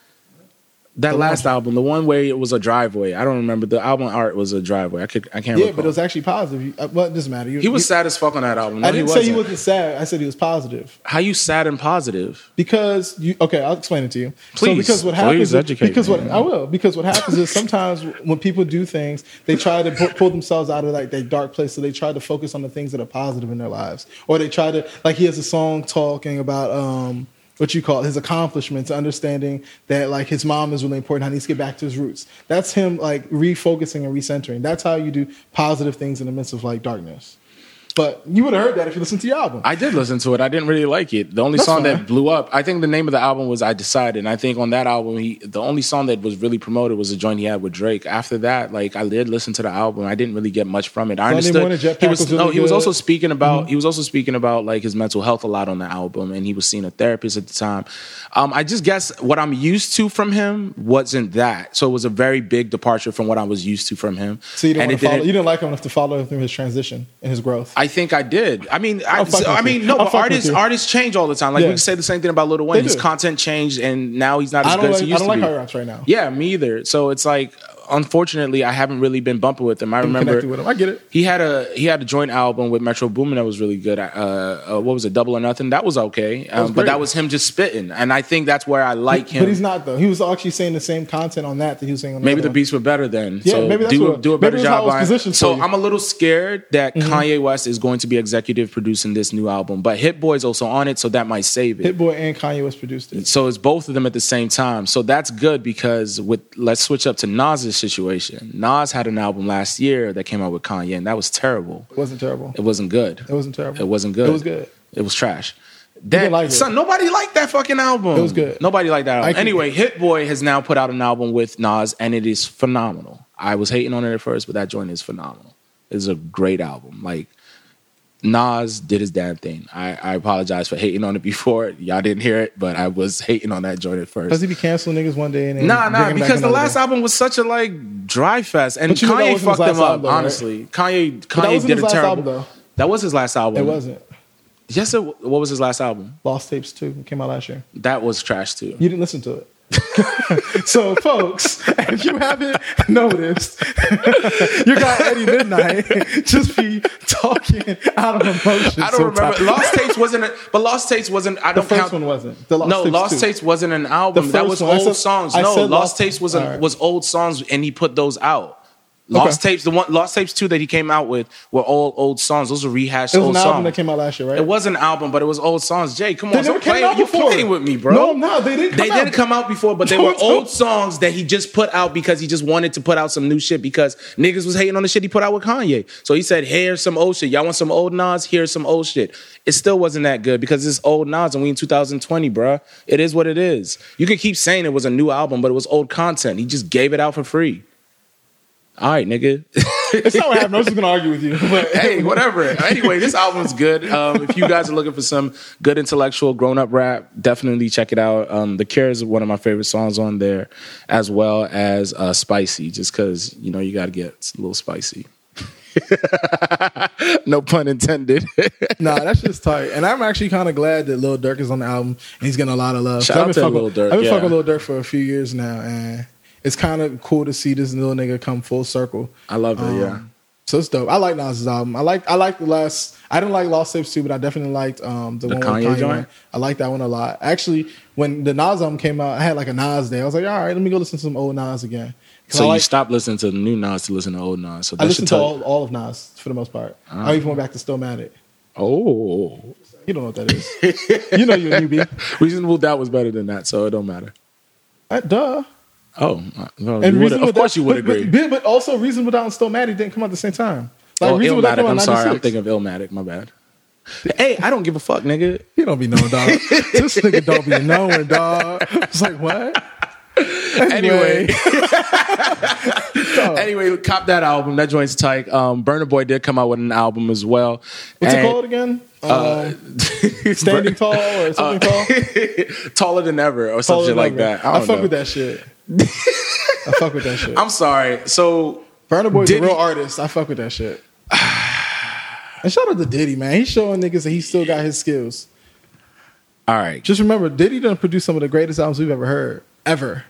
That
The
last
Long-
album, the one where it was a driveway. I don't remember. The album art was a driveway. I could. I can't.
Yeah,
recall.
but it was actually positive. You- uh, Well, it doesn't matter. You-
He was
you-
sad as fuck on that album. No,
I didn't
he
say he
wasn't.
wasn't sad. I said he was positive.
How you sad and positive?
Because you okay, I'll explain it to you. so
Please,
because what
please
happens is,
educate
because
me.
what I will because what happens is sometimes when people do things, they try to pu- pull themselves out of like their dark place. So they try to focus on the things that are positive in their lives, or they try to like he has a song talking about um what you call his accomplishments, understanding that like his mom is really important. How he needs to get back to his roots. That's him like refocusing and recentering. That's how you do positive things in the midst of like darkness. But you would have heard that if you listened to the album.
I did listen to it. I didn't really like it. The only
That's
song
fine.
that blew up, I think the name of the album was "I Decided," and I think on that album, he the only song that was really promoted was a joint he had with Drake. After that, like I did listen to the album. I didn't really get much from it. I
Sunday
understood he was,
was really
no, he was also speaking about
Mm-hmm.
he was also speaking about like his mental health a lot on the album, and he was seeing a therapist at the time. Um, I just guess what I'm used to from him wasn't that, so it was a very big departure from what I was used to from him.
so you didn't,
And it
follow, you didn't like him enough to follow him through his transition and his growth.
I think I did. I mean, I, I mean, no, but artists artists change all the time. Like
Yeah.
we can say the same thing about Lil Wayne. His content changed, and now he's not as
I
good
don't
as
like,
he
I
used
don't
to
like
be.
high raps right now.
Yeah, me either. So it's like, unfortunately, I haven't really been bumping with him. I remember
him. I get it.
he had a he had a joint album with Metro Boomin that was really good. Uh, uh, what was it, Double or Nothing? That was okay, um,
was
but that was him just spitting, and I think that's where I like him.
But he's not though. He was actually saying the same content on that that he was saying on
Maybe the beats were better then.
Yeah,
so
maybe that's
do,
what-
do a better job. on- So.
Mm-hmm.
I'm a little scared that Kanye West is going to be executive producing this new album, but Hit Boy is also on it, so that might save it.
Hit Boy and Kanye West produced it.
So it's both of them at the same time. So that's good because with let's switch up to Nas's situation. Nas had an album last year that came out with Kanye, and that was terrible.
It wasn't terrible.
It wasn't good.
It wasn't terrible.
It wasn't good.
It was good.
It was trash. That,
like it.
son, nobody liked that fucking album.
It was good.
Nobody liked that album. Anyway, Hit Boy has now put out an album with Nas, and it is phenomenal. I was hating on it at first, but that joint is phenomenal. It's a great album. Like Nas did his damn thing. I, I apologize for hating on it [LAUGHS] before. Y'all didn't hear it, but I was hating on that joint at first.
Does he be canceling niggas one day and then
Nah, nah, because the last
day?
album was such a like dry fest, and Kanye fucked them up.
though, right?
honestly, Kanye,
that
Kanye
wasn't
did
his
a
last
terrible.
album though.
That was his last album.
It wasn't.
Yes, it, what was his last album?
Lost Tapes 2. It came out last year.
That was trash too.
You didn't listen to it. [LAUGHS] so, folks, if you haven't noticed, your guy Eddie Midnight [LAUGHS] just be talking out of emotion.
I don't remember. Lost Tapes wasn't, a, but Lost Tapes wasn't. I
The
don't
first
count.
one wasn't. The Lost
no,
Tapes
Lost
too.
Tapes wasn't an album. That was
one.
Old
said-
songs. No, Lost, Tapes was
All right.
was old songs, and he put those out. Lost
Okay.
Tapes, the one Lost Tapes two that he came out with were all old songs. Those were rehashed
It was
old
an
songs.
album that came out last year, right?
It was an album, but it was old songs. Jay, come on,
never
stop
came
playing.
out
You
before.
playing with me, bro?
No, I'm. They didn't come
They
out.
didn't come out before, but they
No,
were old
not.
songs that he just put out because he just wanted to put out some new shit because niggas was hating on the shit he put out with Kanye. So he said, "Here's some old shit. Y'all want some old Nas? Here's some old shit." It still wasn't that good because it's old Nas and we in 2020, bruh. It is what it is. You can keep saying it was a new album, but it was old content. He just gave it out for free. All right, nigga.
It's not what happened. I was just gonna argue with you. [LAUGHS] But
hey, whatever. Anyway, this album's good. Um, if you guys are looking for some good intellectual grown up rap, definitely check it out. Um, the Cure is one of my favorite songs on there, as well as uh, Spicy, just because you know you got to get a little spicy. [LAUGHS] no pun intended. [LAUGHS]
Nah, that's just tight. And I'm actually kind of glad that Lil Durk is on the album and he's getting a lot of love.
Shout
I've
out
been
to
fucking-
Lil Durk,
I've been
yeah.
fucking Lil Durk for a few years now, and it's kind of cool to see this little nigga come full circle.
I love it. yeah.
Um, So it's dope. I like Nas's album. I like I like the last. I didn't like Lost Tapes too, but I definitely liked um the,
The
one
Kanye
with Kanye.
joint?
I like that one a lot. Actually, when the Nas album came out, I had like a Nas day. I was like, all right, let me go listen to some old Nas again.
So
I
you
like,
stopped listening to the new Nas to listen to old Nas. So
I listened to all, all of Nas for the most part. I even went back to Stillmatic.
oh,
You don't know what that is. you know you're a newbie. [LAUGHS]
Reasonable Doubt was better than that, so it don't matter.
Uh, duh.
Oh, uh, well,
And
you of course you would
but,
agree.
But, but also, Reasonable Doubt and Stillmatic didn't come out at the same time. Like,
oh,
Doubt
Illmatic. I'm sorry. I'm thinking of Illmatic. My bad. Hey, I don't give a fuck, nigga.
You don't be knowing, dog. [LAUGHS] this nigga don't be knowing, dog. It's like, what? [LAUGHS]
Anyway, [LAUGHS] anyway, cop that album. That joint's tight. Um, Burna Boy did come out with an album as well.
What's it called again? Um, Standing Tall or something tall?
Taller than ever, or
Taller
something like
ever.
that. I,
I, fuck
know.
with that shit. I fuck with that shit.
I'm sorry. So
Burna Boy's a real artist. I fuck with that shit. and shout out to Diddy, man. He's showing niggas that he still got his skills.
all right,
Just remember, Diddy done produced some of the greatest albums we've ever heard. Ever.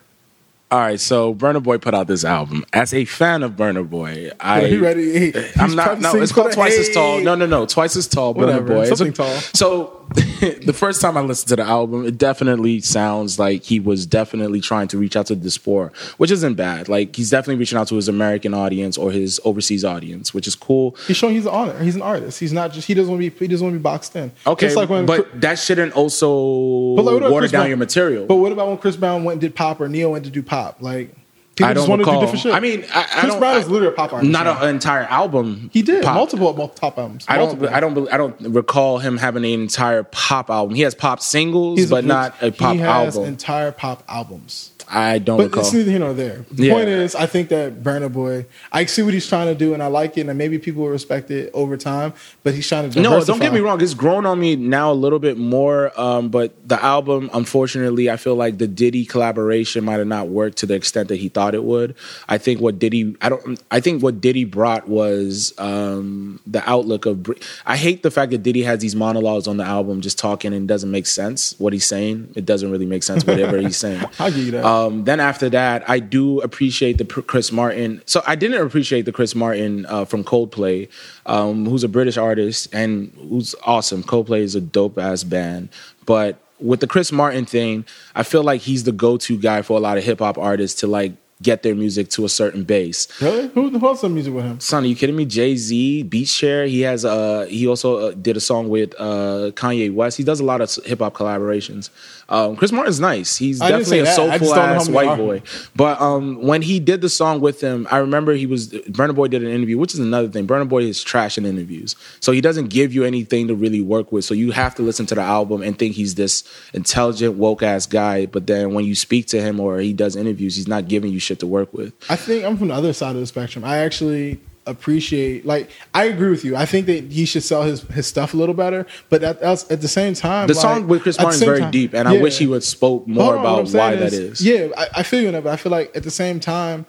all right. So Burna Boy put out this album. As a fan of Burna Boy, I
he ready? He,
I'm not. No, it's called twice as tall. No, no, no. Twice as tall.
Burna
Boy.
Something
a-
tall.
So [LAUGHS] the first time I listened to the album, it definitely sounds like he was definitely trying to reach out to the diaspora, which isn't bad. Like he's definitely reaching out to his American audience or his overseas audience, which is cool.
He's showing he's an honor. He's an artist. He's not just. He doesn't want to be. He doesn't want to be boxed in.
Okay,
Just like when.
but that shouldn't also
But like,
water
Chris
down
Brown?
your material.
But what about when Chris Brown went and did pop or Neo went to do pop? Like people
I
just
don't
want to do different shit.
I mean, I, I
Chris
don't.
Brown is literally a pop artist.
Not an entire album.
He did
pop.
multiple multiple top albums.
I don't. I don't. I don't recall him having an entire pop album. He has pop singles,
He's
but not a pop
he has
album.
entire pop albums.
I don't
But
recall.
it's neither here nor there. The
Yeah.
point is, I think that Burna Boy, I see what he's trying to do, and I like it, and maybe people will respect it over time. But he's trying to
No, don't get me wrong. It's grown on me now a little bit more. Um, but the album, unfortunately, I feel like the Diddy collaboration might have not worked to the extent that he thought it would. I think what Diddy, I don't. I think what Diddy brought was um, the outlook of. I hate the fact that Diddy has these monologues on the album, just talking and it doesn't make sense what he's saying. It doesn't really make sense whatever [LAUGHS] he's saying.
I'll give you that.
Um, then after that, I do appreciate the Chris Martin. So I didn't appreciate the Chris Martin uh, from Coldplay, um, who's a British artist and who's awesome. Coldplay is a dope ass band, but with the Chris Martin thing, I feel like he's the go to guy for a lot of hip hop artists to like get their music to a certain base.
really? Who, who else done music with him?
Son, are you kidding me? Jay Z, Beat Share. He has uh he also uh, did a song with uh Kanye West. He does a lot of hip hop collaborations. Um, Chris Martin's nice. He's
I
definitely a. Soulful
don't know how
ass white boy. But um, when he did the song with him, I remember he was Burna Boy did an interview, which is another thing. Burna Boy is trash in interviews, so he doesn't give you anything to really work with. So you have to listen to the album and think he's this intelligent, woke ass guy. But then when you speak to him or he does interviews, he's not giving you shit to work with.
I think I'm from the other side of the spectrum. I actually appreciate like I agree with you. I think that he should sell his his stuff a little better. But at, at the same time,
The
like,
song with Chris Martin is very
time-
deep, and I wish he would spoke more
on,
about why that is.
Yeah, I, I feel you on that, but I feel like at the same time,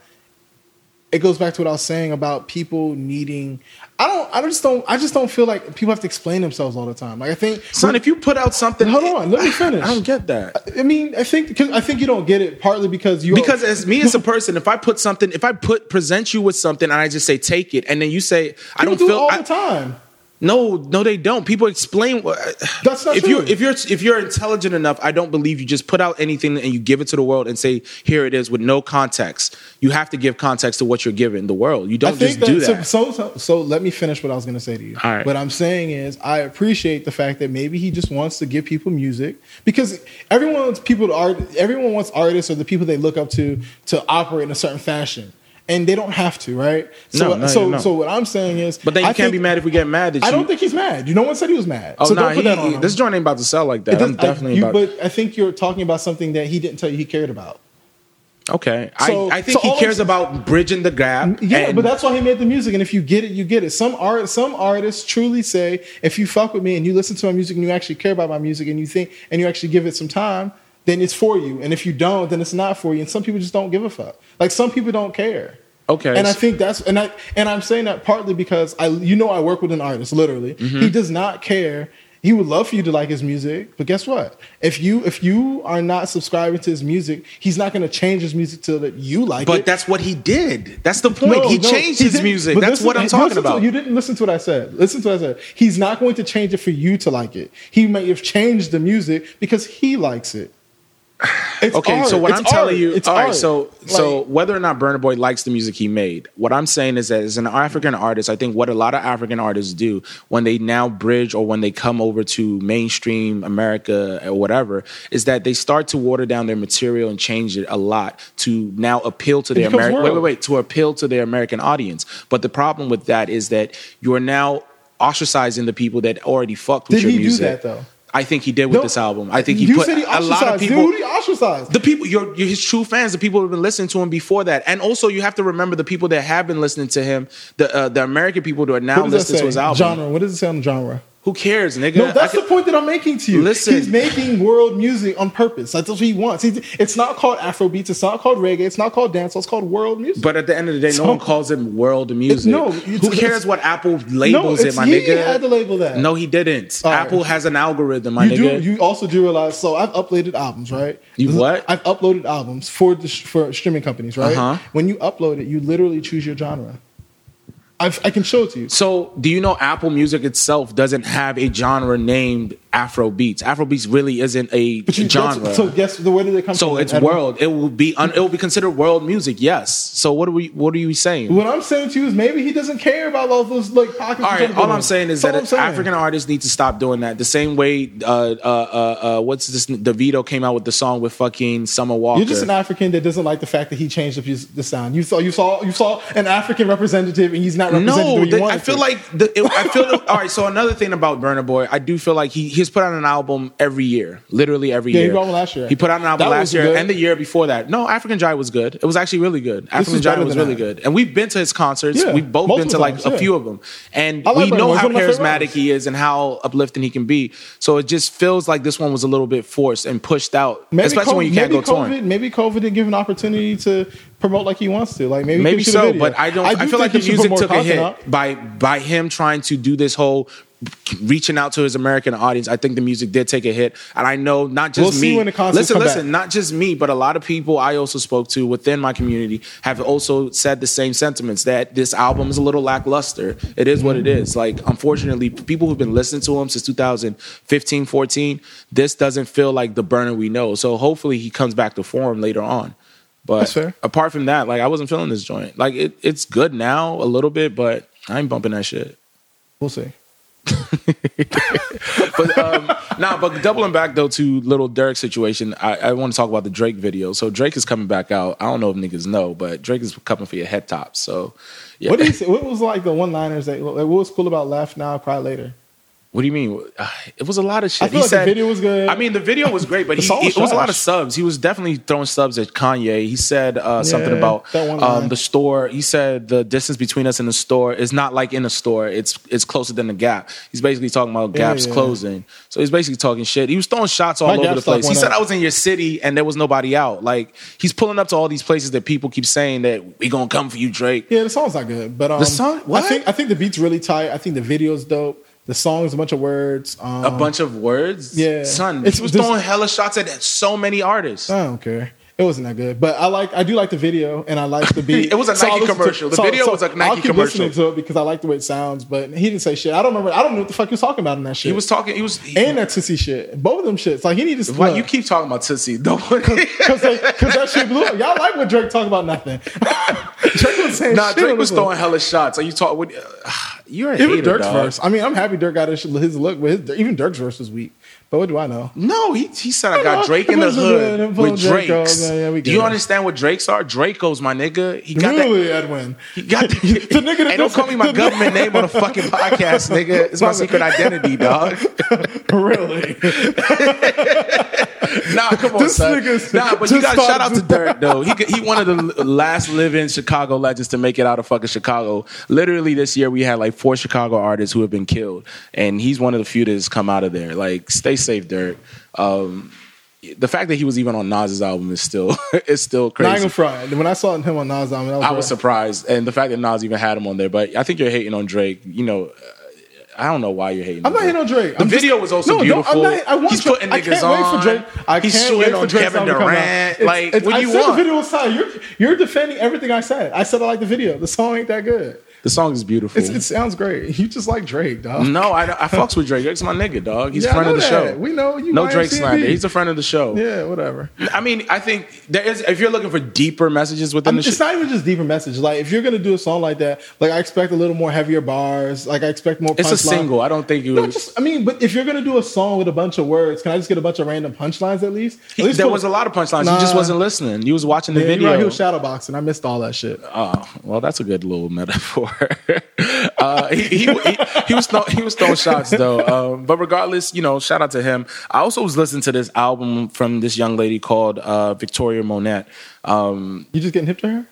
it goes back to what I was saying about people needing. I don't. I just don't. I just don't feel like people have to explain themselves all the time. Like I think,
Son, if you put out something,
hold on, let me finish. [SIGHS]
I don't get that.
I mean, I think I think you don't get it partly because you
Because as me as a person, if I put something, if I put present you with something and I just say take it, and then you say I don't
do
feel
it all
I-
the time.
No, no, they don't. People explain. what-
That's not
if
true.
you if you're if you're intelligent enough, I don't believe you just put out anything and you give it to the world and say here it is with no context. You have to give context to what you're giving the world. You don't just do that.
So, so, so let me finish what I was going to say to you.
All right.
What I'm saying is, I appreciate the fact that maybe he just wants to give people music because everyone wants people to art. Everyone wants artists or the people they look up to to operate in a certain fashion, and they don't have to, right? So,
No, no,
so,
no.
so what I'm saying is,
but then you
I
can't
think-
be mad if we get mad at you.
I don't think he's mad. You no one said he was mad.
Oh
so
no,
don't put
he,
that on
he- this joint ain't about to sell like that. I'm
doesn't- I-
definitely
you-
about.
But I think you're talking about something that he didn't tell you he cared about.
okay,
So-
I, I think
so
he cares about bridging the gap.
Yeah,
and-
but that's why he made the music. And if you get it, you get it. Some art, some artists truly say, if you fuck with me and you listen to my music and you actually care about my music and you think and you actually give it some time, then it's for you. And if you don't, then it's not for you. And some people just don't give a fuck. Like some people don't care.
okay.
And I think that's and I and I'm saying that partly because I you know I work with an artist literally.
Mm-hmm.
He does not care. He would love for you to like his music, but guess what? If you if you are not subscribing to his music, he's not going to change his music till that you like it.
but that's what he did. That's the point.
No,
he
no,
changed
he
his music. That's what I'm talking
to-
about.
you didn't listen to what I said. Listen to what I said. He's not going to change it for you to like it. He may have changed the music because he likes it. It's
Okay,
art.
so what
It's
I'm telling you,
it's
all right.
art.
So, so
Like,
whether or not Burna Boy likes the music he made, what I'm saying is that as an African artist, I think what a lot of African artists do when they now bridge or when they come over to mainstream America or whatever, is that they start to water down their material and change it a lot to now appeal to their American. Wait, wait, wait, to appeal to their American audience. But the problem with that is that you are now ostracizing the people that already fucked with
Did
your
he do
music.
that, though?
I think he did with
no,
this album. I think he put
he
a lot of people.
Dude, he ostracized.
The people, your, your his true fans, the people who have been listening to him before that, and also you have to remember the people that have been listening to him, the uh, the American people who are now
What does that
listening to his album.
Genre. What does it say on the genre?
Who cares, nigga?
No, that's the point that I'm making to you.
Listen.
he's making world music on purpose. That's what he wants. He's, it's not called Afrobeats. It's not called reggae. It's not called dancehall. It's called world music.
But at the end of the day,
So-
no one calls it world music.
no,
who cares what Apple labels
no,
it, my
he
nigga?
had to label that.
No, he didn't.
All right.
Apple has an algorithm, my
you
nigga.
do. You also do realize. So I've uploaded albums, right?
You what?
I've uploaded albums for the for streaming companies, right?
Uh-huh.
When you upload it, you literally choose your genre. I've, I can show it to you.
So, do you know Apple Music itself doesn't have a genre named Afro beats? Afro beats really isn't a
But you,
genre.
So guess the where did they come
So
from?
it's world. It will be. Un, it will be considered world music. Yes. So what are we? What are you saying?
What I'm saying to you is maybe he doesn't care about all those like pockets.
All right. All I'm saying is
That's
that. African artists need to stop doing that. The same way, uh, uh, uh, uh, what's this? Davido came out with the song with fucking Summer Walker.
You're just an African that doesn't like the fact that he changed the, the sound. You saw, you saw, you saw an African representative, and he's not representing
no,
way
the- I feel like the, it, I feel. all right. So another thing about Burna Boy, I do feel like he he's put out an album every year, literally every
Yeah, he
year.
put out last year.
He put out an album
That
last year
good.
and the year before that. No, African Giant was good. It was actually really good. African
was
Giant was really
that.
good, and we've been to his concerts.
Yeah,
we've both been to like
times,
a
yeah.
few of them, and
like
we
Burna
know
Boy.
How
one of my favorite
charismatic he is and how uplifting he can be. So it just feels like this one was a little bit forced and pushed out,
maybe
especially
COVID,
when you can't
maybe
go
COVID,
touring.
Maybe COVID didn't give an opportunity to promote like he wants to. Like maybe
Maybe
could shoot a
so, but I don't. I,
do
feel like the
he should put
music took a hit
out.
by by him trying to do this whole reaching out to his American audience. I think the music did take a hit, and I know not just
We'll
me.
when the concerts
listen, listen,
back.
not just me, but a lot of people I also spoke to within my community have also said the same sentiments that this album is a little lackluster. It is what it is. Like, unfortunately, people who've been listening to him since 2015, 14, this doesn't feel like the Burna we know. So hopefully he comes back to form later on. But apart from that, like I wasn't feeling this joint. Like it, it's good now a little bit, but I ain't bumping that shit.
We'll see. [LAUGHS]
But um, nah, but doubling back though to Lil Durk situation, I, I want to talk about the Drake video. So Drake is coming back out. I don't know if niggas know, but Drake is coming for your head top. So yeah,
What did he [LAUGHS] say? What was like the one liners that like, what was cool about laugh now, cry later?
What do you mean? Uh, It was a lot of shit.
I feel
he
like
said
the video was good.
I mean, the video was great, but [LAUGHS] he,
song
he-
was
it was a lot of subs. He was definitely throwing subs at Kanye. He said uh, something about
that one line.
um, the store. He said the distance between us and the store is not like in a store. It's it's closer than the Gap. He's basically talking about Gap's
yeah.
closing. So he's basically talking shit. He was throwing shots all
My
over the place. He said
up.
I was in your city and there was nobody out. Like he's pulling up to all these places that people keep saying that we gonna come for you, Drake.
Yeah, the song's not good, but um,
song- what?
I think I think the beat's really tight. I think the video's dope. The song's a bunch of words. Um,
A bunch of words,
yeah.
son. He was
this-
throwing hella shots at so many artists.
I don't care. It wasn't that good, but I like. I do like the video, and I like the [LAUGHS] beat.
It was a
So
Nike
listen to-
commercial. The video was a Nike
I'll keep
commercial.
listening to it because I like the way it sounds. But he didn't say shit. I don't remember. I don't know what the fuck he was talking about in that shit.
He was talking. He was. He,
and that Toosie shit. Both of them shits. Like he needed to.
why you keep talking about Toosie? Nobody.
Because that shit blew up. Y'all like when Drake talk about nothing. [LAUGHS] Drake was saying
nah,
shit
Drake was
one.
throwing hella shots. Are you talking? What, uh, you're a
Even
hater,
Durk's
dog.
verse. I mean, I'm happy Durk got his, his look, but his, even Durk's verse was weak. But what do I know?
No, he, he said I
I
got
know.
Drake in the
was a good-
hood with. Drakes.
Yeah, yeah,
Do you
it.
understand what Drakes are? Dracos, my nigga. He got that.
really, Edwin?
He got [LAUGHS] the,
The nigga that
Hey, don't call me my government name on a fucking [LAUGHS] podcast, nigga. It's my secret identity, dog. [LAUGHS]
really?
Nah, come on,
This
son. Nah, but you got shout out to Durk [LAUGHS] though. He he one of the last living Chicago legends to make it out of fucking Chicago. Literally this year we had like four Chicago artists who have been killed, and he's one of the few that's come out of there. Like, stay safe, Durk. Um, the fact that he was even on Nas's album is still [LAUGHS] is still
Not
crazy.
even front. When I saw him on Nas album, that was
I was surprised, and the fact that Nas even had him on there. But I think you're hating on Drake. You know, I don't know why you're hating.
I'm not hating on Drake.
The
I'm just-
video was also
No, no,
beautiful.
I'm not, I want
He's
Drake.
putting
I
niggas
can't
on.
wait for Drake. I
He's
can't wait for
on
Drake's
Kevin
album to come out.
Durant.
It's-
Like,
it's-
what do
I
you
said
want?
the video was tight. You're you're defending everything I said. I said I like the video. The song ain't that good.
The song is beautiful.
It's, it sounds great. You just like Drake, dog.
no, I, I fucks with Drake. Drake's my nigga, dog. He's
Yeah,
a friend of the
know
show.
We know you
No. Drake slander. He's a friend of the show.
Yeah, whatever.
I mean, I think there is. If you're looking for deeper messages within
I'm,
the
it's
show,
not even just deeper message. Like if you're gonna do a song like that, like I expect a little more heavier bars. Like I expect more.
it's a
punchline.
single. I don't think you.
No, just I mean, but if you're gonna do a song with a bunch of words, can I just get a bunch of random punchlines at least? At least
there was a lot of punchlines. You just wasn't listening. You was watching the
Yeah,
video.
right, he was shadowboxing. I missed all that shit.
Oh, well, that's a good little metaphor. [LAUGHS] uh, he, he, he, he was throw, he was throwing shots though. Um, but regardless, you know, shout out to him. I also was listening to this album from this young lady called uh, Victoria Monet. Um,
You just getting hip to her?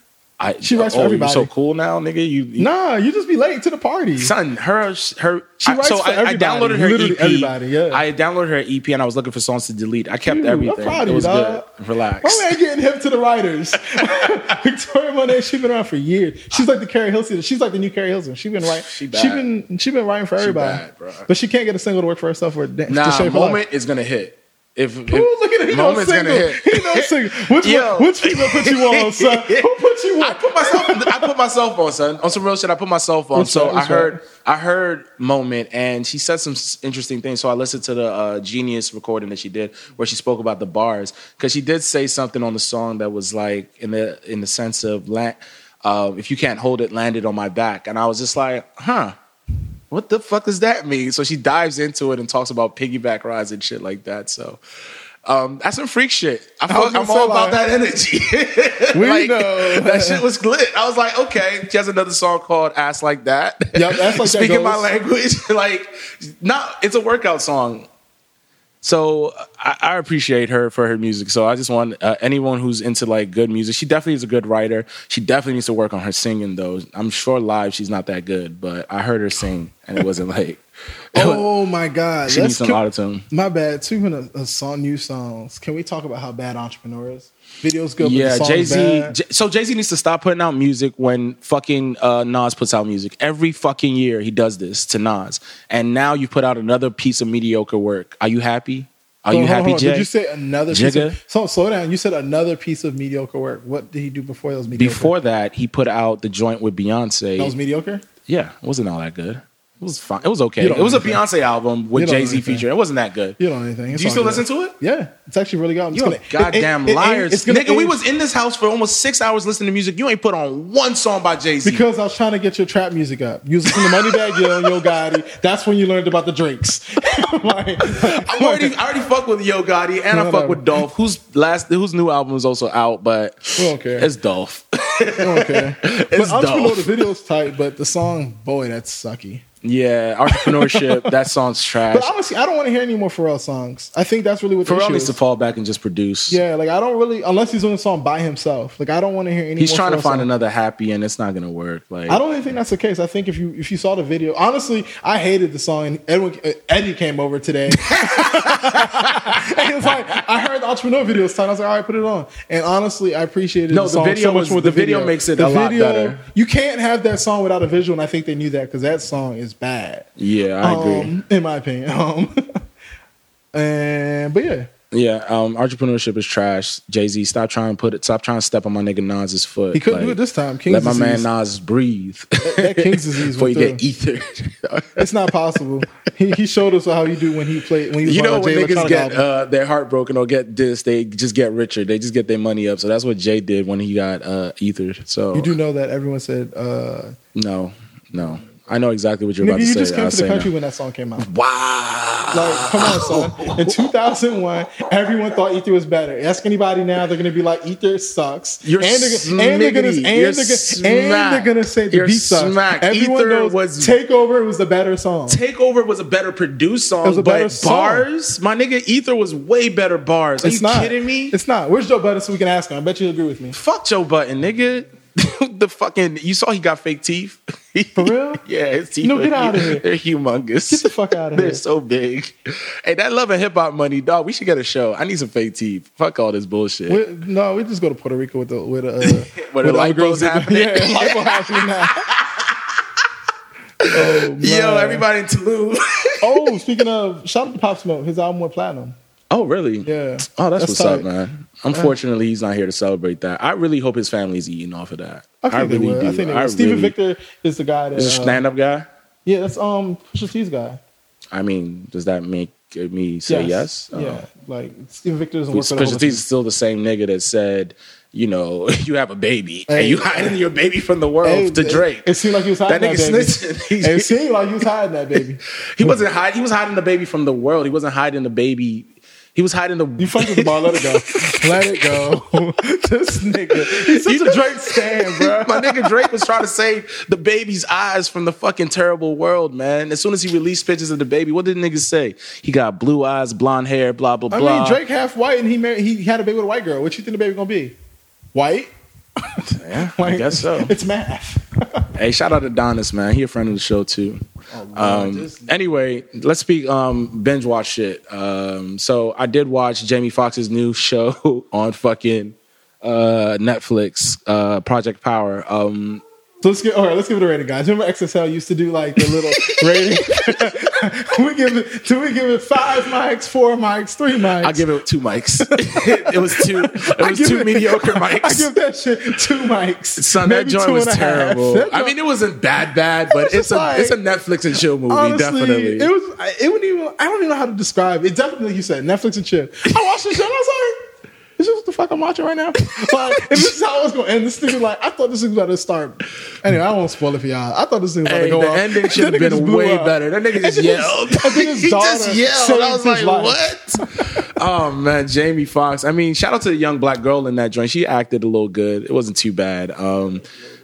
I,
She writes for
oh, you
everybody.
so cool now, nigga. You, you
Nah, you just be late to the party.
son, her her.
She
I,
writes
so
for
I, I downloaded her
literally
EP.
everybody, yeah.
I downloaded her EP and I was looking for songs to delete. I kept
Dude, I'm
everything.
proud of
it was
dog.
good. Relax.
My man getting hip to the writers. [LAUGHS] [LAUGHS] Victoria Monet, she's been around for years. She's like the Keri Hilson. She's like the new Keri Hilson. She's been writing.
She
She
bad.
been she been writing for everybody.
bad, bro.
but she can't get a single to work for herself or to
Nah,
shape her
moment is gonna hit. If, if
Ooh, look at no
moment's gonna hit.
He no single. Which,
Yo.
which female put you on, [LAUGHS] son? Who put you
I
on?
put myself. I put myself on, son. On some real shit, I put myself on.
What's
so? I heard.
that?
I heard moment, and she said some interesting things. So I listened to the uh, Genius recording that she did, where she spoke about the bars, because she did say something on the song that was like in the in the sense of la- uh, if you can't hold it, land it on my back, and I was just like, huh. What the fuck does that mean? So she dives into it and talks about piggyback rides and shit like that. So um, that's some freak shit. I I'm all about
like,
that energy. [LAUGHS]
We
Like,
know.
that shit was lit. I was like, okay. She has another song called "Ass Like That."
Yep, Ass Like [LAUGHS] That
Speaking my language, [LAUGHS] like, not. It's a workout song. So I, I appreciate her for her music. So I just want uh, anyone who's into like good music. She definitely is a good writer. She definitely needs to work on her singing though. I'm sure live she's not that good, but I heard her sing and it wasn't like. [LAUGHS]
Oh my God!
she needs
Let's
some
can-
auto tune.
My bad. Speaking of a song, new songs, can we talk about how bad Entrepreneur is? Videos good,
Yeah, Jay Z. So Jay Z needs to stop putting out music when fucking uh, Nas puts out music. Every fucking year he does this to Nas, and now you put out another piece of mediocre work. Are you happy? Are
Hold
you happy,
on.
Jay?
Did you say another piece
Jigga?
of, so slow down. You said another piece of mediocre work. What did he do before was mediocre?
Before that, he put out the joint with Beyonce.
that was mediocre.
yeah, it wasn't all that good. It was fine. It was okay. It was a. Beyonce album with
You don't know
Jay Z featuring. It wasn't that good.
You don't know anything. It's
Do you still
good.
listen to it?
Yeah, it's actually really good.
You goddamn
it- it- it-
liars,
gonna
nigga. We was in this house for almost six hours listening to music. You ain't put on one song by Jay Z.
because I was trying to get your trap music up. You was listening to Moneybagg Yo and Yo Gotti. That's when you learned about the drinks. [LAUGHS] like, [LAUGHS]
I'm already, I already fuck with Yo Gotti and I fuck with Dolph, whose last, whose new album is also out, but
We don't care.
it's Dolph.
okay. [LAUGHS] But
It's
Entrepreneur,
dope.
the video's tight, but the song, boy, that's sucky.
Yeah, entrepreneurship. [LAUGHS] that song's trash.
But honestly, I don't want to hear any more Pharrell songs. I think that's really what the
Pharrell needs
is.
to fall back and just produce.
Yeah, like I don't really unless he's doing a song by himself. Like I don't want to hear any.
He's trying to find
songs.
another happy, and it's not gonna work. Like
I don't even think that's the case. I think if you if you saw the video, honestly, I hated the song. And Edwin uh, Eddie came over today, [LAUGHS] [LAUGHS] and he was like, "I heard the entrepreneur video time." I was like, "All right, put it on." And honestly, I appreciated
No,
the
the
song
video
so much
was-
more.
the
with
video makes it
the
a lot better.
You can't have that song without a visual, and I think they knew that because that song is bad.
Yeah, I agree.
Um, in my opinion. [LAUGHS] Um, and but yeah,
Yeah, um, entrepreneurship is trash. Jay Z, stop trying to put it. Stop trying to step on my nigga Nas's foot.
he couldn't do it this time. King's
Let my man
disease.
Nas breathe
that King's [LAUGHS] disease
before you get ether. [LAUGHS]
It's not possible. He, he showed us how you do when he played when he was
you know
that
when
Jay
niggas get uh, their heart broken or get this, they just get richer. They just get their money up. So that's what Jay did when he got uh, ethered. So
You do know that everyone said, uh,
no, no. I know exactly what you're
nigga,
about to
you
say.
just came to the country
no.
when that song came out.
Wow.
Like, come on, son. [LAUGHS] In 2001, everyone thought Ether was better. Ask anybody now, they're gonna be like, Ether sucks.
You're
and they're,
smiggity.
and they're, gonna, and they're say the
You're
beat sucks.
smack.
Everyone
Ether
knows
was-
Takeover was the better song.
Takeover was a better produced song, but
better song.
bars, my nigga Ether was way better bars. Are
it's
you
not
kidding me?
It's not. Where's Joe Budden so we can ask him? I bet you'll agree with me.
Fuck Joe Budden, nigga. [LAUGHS] the fucking you saw he got fake teeth.
For real? [LAUGHS]
yeah, his teeth.
No,
are
get outta
hu-
here.
They're humongous.
Get the fuck outta [LAUGHS]
They're
here.
They're so big. Hey, that love and hip hop money, dog. We should get a show. I need some fake teeth. Fuck all this bullshit.
We- no, we just go to Puerto Rico with the with uh,
Where the light
girls
happening.
Yeah, lipo happening now. oh,
Yo, everybody in Toulouse.
Oh, speaking of, shout out to Pop Smoke. His album went platinum.
oh, really?
Yeah.
Oh, that's,
That's
what's up, man. Unfortunately, he's not here to celebrate that. I really hope his family's eating off of that.
I think they
really do.
I think they
I.
Steven
really-
Victor is the guy that.
is a
uh,
stand-up guy.
yeah, that's um Pusha T's guy.
I mean, does that make me say yes? Oh.
Yeah, like Steven Victor doesn't work
Pusha T's still the same nigga that said, you know, [LAUGHS] you have a baby and you hiding your baby from the world
Hey,
to
it-
Drake.
It, seemed like he was hiding
That baby.
that,
nigga
baby.
snitching. [LAUGHS]
it seemed like he was hiding that baby. [LAUGHS]
he wasn't hiding. He was hiding the baby from the world. He wasn't hiding the baby. He was hiding the.
You fucked with the ball. Let it go. [LAUGHS] Let it go. [LAUGHS] this nigga. He's such a Drake stan, bro. [LAUGHS]
My nigga Drake was trying to save the baby's eyes from the fucking terrible world, man. As soon as he released pictures of the baby, what did the niggas say? He got blue eyes, blonde hair, blah blah
I
blah.
mean, Drake half white and he married, he had a baby with a white girl. What you think the baby gonna be? White?
Yeah, I guess so.
It's math. [LAUGHS]
Hey, shout out to Donis, man. He a friend of the show too. Um, anyway, let's speak um, binge watch shit. Um, so I did watch Jamie Foxx's new show [LAUGHS] on fucking uh, Netflix, uh, Project Power. Um,
So let's get all right. Let's give it a rating, guys. Remember XSL used to do like the little [LAUGHS] rating. [LAUGHS] we give it. Do we give it five mics, four mics, three mics?
I give it two mics. [LAUGHS] it was two. It was two
it-
mediocre mics.
I give that shit two mics.
Son, that joint was
and a half.
terrible.
That
I mean, it wasn't bad, bad, but
was
it's a
like-
it's a Netflix and chill movie,
Honestly,
definitely.
it was. It wouldn't even. I don't even know how to describe it. It definitely, like you said, Netflix and chill. I watched the show and I was like, "Is this what the fuck I'm watching right now?" [LAUGHS] Like, and this is how it's going to end. This thing was like, I thought this was about to start. Anyway, I won't spoil it for y'all. I thought this thing was about
Hey,
to go
the
off.
ending should have
That nigga just
been way
up.
better. That nigga just
his-
yelled.
then his
he just yelled. [LAUGHS] I was like, what? [LAUGHS] oh man, Jamie Foxx. I mean, shout out to the young black girl in that joint. She acted a little good. It wasn't too bad. Um,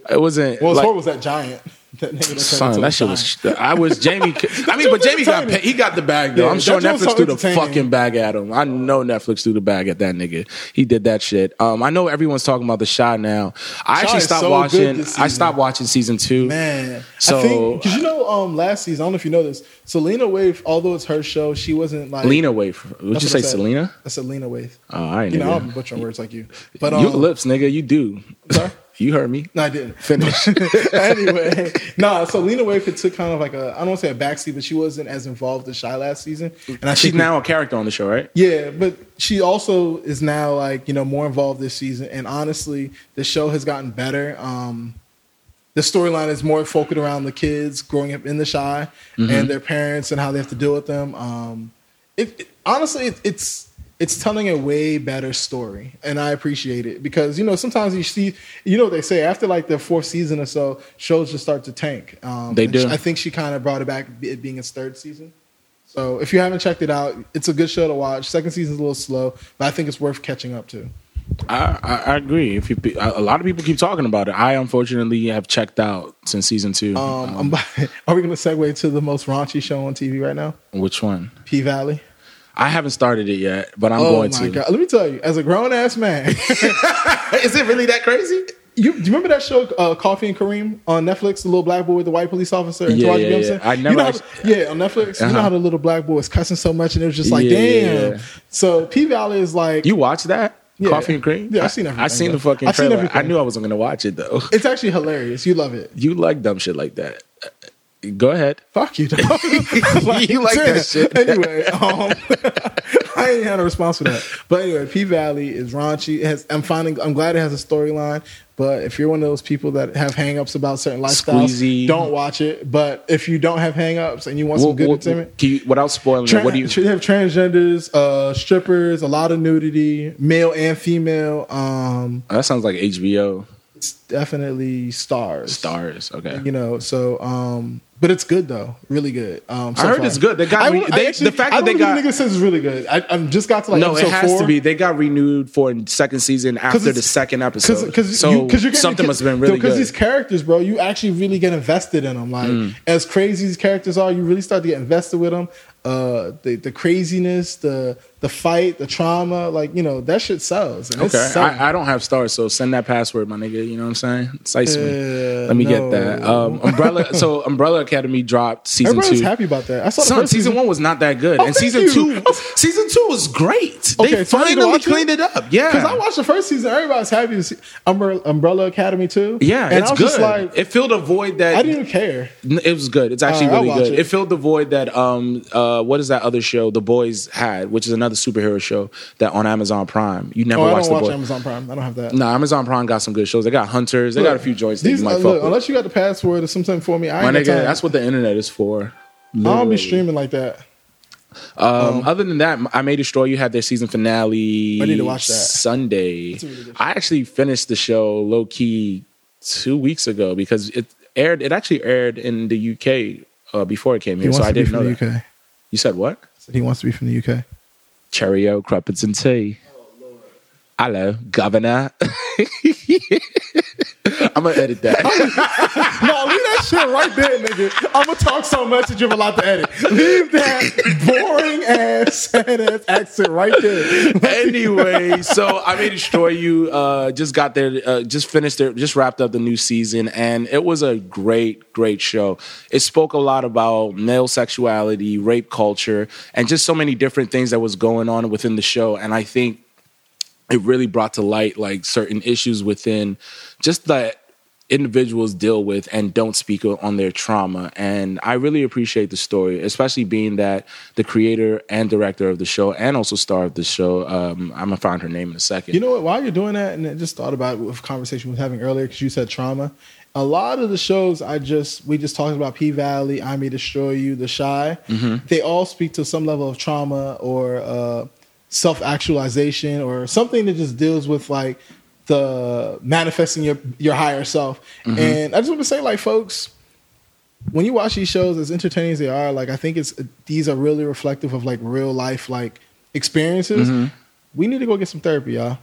it wasn't.
Was
like,
was that giant. That nigga
Son, that shit was. I was Jamie. [LAUGHS] I mean, but Jamie got paid, he got the bag though.
Yeah,
I'm sure
that joke was
Netflix threw the fucking bag at him. I know Netflix threw the bag at that nigga. He did that shit. Um, I know everyone's talking about the shot now. I actually stopped
so
watching. I
season.
stopped watching season two.
Man,
So-
because you know, um, last season I don't know if you know this. Selena Wave, although it's her show, she wasn't like
Lena Wave. Would you say. Selena?
I said Lena Wave.
Oh, I ain't
You know. I'm butchering words like you, but
you
um,
lips, nigga. You do.
Sorry?
You heard me.
No, I didn't.
Finish. [LAUGHS]
anyway, nah, So Lena Waithe took kind of like a I don't want to say a backseat, but she wasn't as involved as Chi last season. And I
She's now a character on the show, right?
yeah, but she also is now like you know more involved this season. And honestly, the show has gotten better. Um, the storyline is more focused around the kids growing up in the Chi and their parents and how they have to deal with them. Um, it, it- honestly, it, it's it's telling a way better story, and I appreciate it because you know sometimes you see, you know, what they say after like the fourth season or so, shows just start to tank. Um,
They do.
she- I think she kind of brought it back, it being its third season. So if you haven't checked it out, it's a good show to watch. Second season's a little slow, but I think it's worth catching up to.
I, I, I agree. If you, a lot of people keep talking about it, I unfortunately have checked out since season two.
Um, I'm, [LAUGHS] are we going to segue to the most raunchy show on TV right now?
Which one?
P Valley.
I haven't started it yet, but I'm
Oh
going
my
to.
god! Let me tell you, as a grown ass man, [LAUGHS]
Is it really that crazy?
you do you remember that show, uh, Coffee and Kareem on Netflix? The little black boy with the white police officer. and
Yeah, yeah,
Gibson?
yeah. I
You
never
know
actually-
the- yeah, on Netflix. You know
Uh-huh.
how the little black boy was cussing so much, and it was just like,
Yeah,
damn.
yeah.
So P Valley is like,
You watch that? Coffee and cream?
Yeah, I've seen everything,
I seen
bro.
the fucking
I've seen
trailer. I knew I wasn't going to watch it though.
it's actually hilarious. You love it.
You like dumb shit like that. Go ahead.
Fuck you, dog. [LAUGHS] [LAUGHS]
You like that shit.
Anyway, um, [LAUGHS] I ain't had a response for that. But anyway, P Valley is raunchy. It has, I'm finding. I'm glad it has a storyline. But if you're one of those people that have hangups about certain lifestyles,
Squeezy.
don't watch it. But if you don't have hangups and you want some
What-
good
what-
entertainment,
you- without spoiling it, what do you?
should have transgenders, uh, strippers, a lot of nudity, male and female. Um,
That sounds like HBO
it's definitely stars.
stars. Okay.
You know, so um, but it's good though, really good. Um, so
I heard
far.
it's good. They got
I
re- they-
I actually,
the fact that they got-
niggas says it's really good. I, I just got to like
no, it has
four.
to be. They got renewed for a second season after the second episode.
because
so
you, cause you're getting,
something must have been really
Because these characters, bro, you actually really get invested in them. Like
Mm.
as crazy as characters are, you really start to get invested with them. Uh, the the craziness, the the fight, the trauma, like you know that shit sells. And
Okay. I, I don't have stars, so send that password, my nigga. You know what I'm saying? Size me.
Uh,
Let me
no.
get that. Um, Umbrella. so [LAUGHS] Umbrella Academy dropped season
Everybody was
two.
happy about that. I saw the
Son, season one was not that good,
Oh,
and season
you.
two, [LAUGHS] season two was great.
Okay,
they
so I need to
finally
watch it?
cleaned it, up. Yeah,
Because I watched the first season, everybody's happy to see Umbrella, Umbrella Academy too.
yeah,
and
it's good.
like,
it filled a void that
I didn't even care.
It was good. It's actually
All right,
really good.
it.
It. filled the void that um uh what is that other show The Boys had, which is another superhero show that on Amazon Prime. You never
Oh, I
watched
don't
The
watch Amazon Prime. I don't have that.
No, Amazon Prime got some good shows. They got Hunters. They got a few joints that
These,
you might
uh,
fuck
look, unless you got the password or something for me, I
My
ain't
nigga, that's what the internet is for.
I don't be streaming like that.
Um, other than that, I May Destroy You had their season finale.
I need to watch that.
Sunday.
really.
I actually finished the show low key two weeks ago because it aired. It actually aired in the UK uh, before it came here, so I didn't know
the
that.
UK.
You said what?
Said he wants to be from the UK.
Cheerio, crumpets and tea. Hello, Governor. [LAUGHS] I'm gonna edit that. [LAUGHS]
No, leave that shit right there, nigga. I'm gonna talk so much that you have a lot to edit. Leave that boring ass sad ass accent right there.
anyway, so I may destroy you. Uh, just got there, uh, just finished there. just wrapped up the new season, and it was a great, great show. It spoke a lot about male sexuality, rape culture, and just so many different things that was going on within the show. And I think it really brought to light like certain issues within just that individuals deal with and don't speak on their trauma and i really appreciate the story especially being that the creator and director of the show and also star of the show um, i'm gonna find her name in a second
You know what? While you're doing that, and I just thought about a conversation we were having earlier because you said trauma. A lot of the shows I just we just talked about P Valley, I May Destroy You, The Chi.
Mm-hmm.
They all speak to some level of trauma or uh, self actualization or something that just deals with like the manifesting your your higher self.
Mm-hmm.
And I just want to say, like, folks, when you watch these shows, as entertaining as they are, like I think it's these are really reflective of like real life like experiences.
Mm-hmm.
We need to go get some therapy, y'all.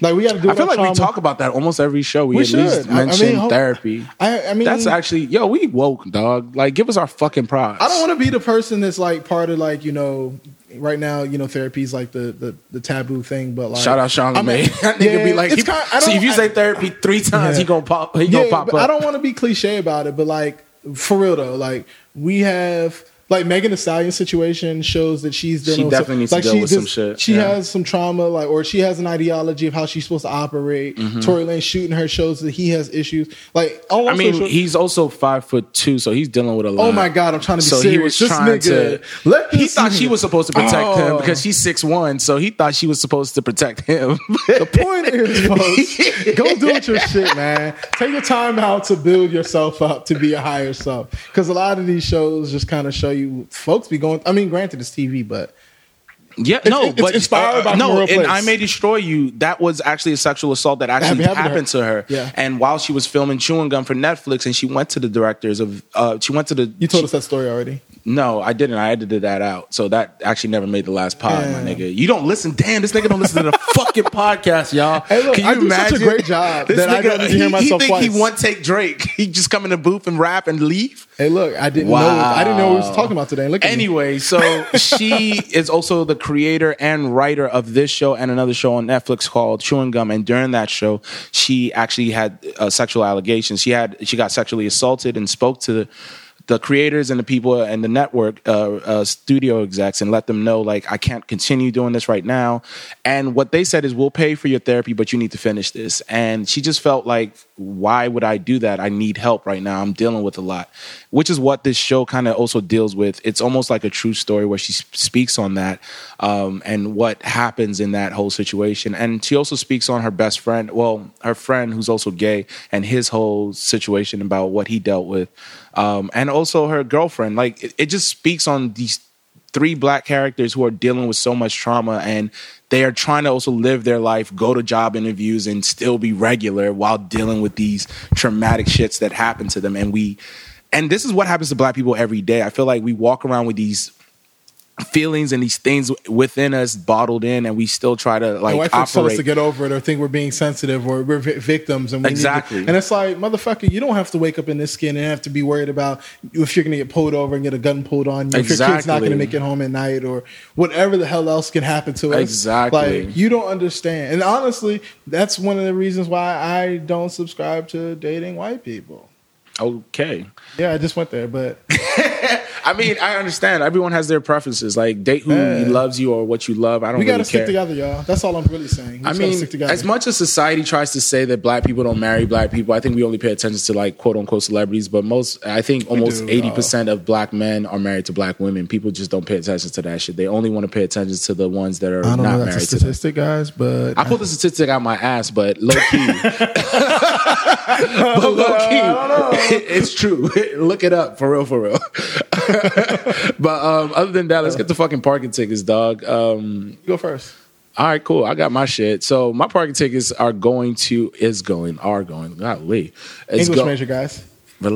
Like we got to do.
i feel like we talk about that almost every show we,
We
at least
should. I- I
mention
mean,
therapy
I, I mean,
that's actually yo we woke dog like give us our fucking props
I don't want to be the person that's like part of like you know. Right now, you know, therapy is like the, the, the taboo thing, but like
Shout out Sean
I mean,
LeMay. [LAUGHS] That nigga be like, he-
kind- I
see if you
I-
say therapy three times,
Yeah.
he gonna pop. He
yeah,
gonna pop up.
I don't want to be cliche about it, but like for real though, like we have like Megan Thee Stallion situation shows that she's dealing
She
with
definitely needs to
like
deal
she
with some shit,
She
yeah.
has some trauma, like or she has an ideology of how she's supposed to operate. Mm-hmm. Tory Lanez shooting her shows that he has issues. Like all
I mean, he's also five foot two, so he's dealing with a lot.
Oh my God, I'm trying to be
so
serious.
he was
This
trying
nigga-
to.
let
he thought she was supposed to protect him
Oh.
because he's six one, so he thought she was supposed to protect him. [LAUGHS]
The point is, folks, go do it your shit, man. Take your time out to build yourself up to be a higher self. Because a lot of these shows just kind of show you folks be going. I mean, granted, it's TV, but
yeah,
It's-
no,
it's
but
inspired by
no, and
Place.
I may destroy you. That was actually a sexual assault that actually
Happened-
happened,
happened to
to
her.
her.
Yeah.
and while she was filming Chewing Gum for Netflix, and she went to the directors of, uh, she went to the.
you told us that story already.
No, I didn't. I edited that out. So that actually never made the last pod, my nigga. You don't listen. Damn, this nigga don't listen to the [LAUGHS] fucking podcast, y'all.
Hey, look,
Can
I
you
do such a
imagine?
great job
This
that I don't need to hear
he-
myself
He think he
twice.
one take Drake. [LAUGHS] He just come in the booth and rap and leave.
Hey, look, I didn't know. I didn't know what we was talking about today. Look at me.
Anyway, so [LAUGHS] she is also the creator and writer of this show and another show on Netflix called Chewing Gum. And during that show, she actually had uh, sexual allegations. She had she got sexually assaulted and spoke to the, creators and the people and the network uh, uh, studio execs and let them know like I can't continue doing this right now. And what they said is we'll pay for your therapy, but you need to finish this. And she just felt like why would I do that? I need help right now. I'm dealing with a lot, which is what this show kind of also deals with. It's almost like a true story where she speaks on that um, and what happens in that whole situation. And she also speaks on her best friend, well, her friend who's also gay, and his whole situation about what he dealt with, um, and also her girlfriend. Like it, it just speaks on these three black characters who are dealing with so much trauma and they are trying to also live their life, go to job interviews, and still be regular while dealing with these traumatic shits that happen to them. And we, and this is what happens to black people every day. I feel like we walk around with these feelings and these things within us bottled in, and we still try to like
And white folks tell us to get over it or think we're being sensitive or we're vi- victims and we need to-
Exactly.
and it's like motherfucker, you don't have to wake up in this skin and have to be worried about if you're gonna get pulled over and get a gun pulled on you, if your kid's not gonna make it home at night or whatever the hell else can happen to us.
Exactly.
Like you don't understand. And honestly, that's one of the reasons why I don't subscribe to dating white people.
okay.
Yeah, I just went there, but [LAUGHS]
I mean, I understand. Everyone has their preferences. Like date who
Yeah.
loves you or what you love. I don't.
we
really
gotta stick
care.
together, y'all. That's all I'm really saying. We
I mean,
stick together.
as much as society tries to say that black people don't marry black people, I think we only pay attention to like quote unquote celebrities. But most, I think almost eighty percent of black men are married to black women. People just don't pay attention to that shit. They only want to pay attention to the ones that are
I don't
not
know that's a
married to them.
statistic, guys, but
I pulled the statistic out my ass, but low key, [LAUGHS] [LAUGHS] but low key, [LAUGHS] it's true. Look it up for real, for real. But um, other than that, let's get the fucking parking tickets, dog. Um,
go first.
all right, cool. I got my shit. So my parking tickets are going to is going are going. Golly, it's
English
go-
major, guys.
But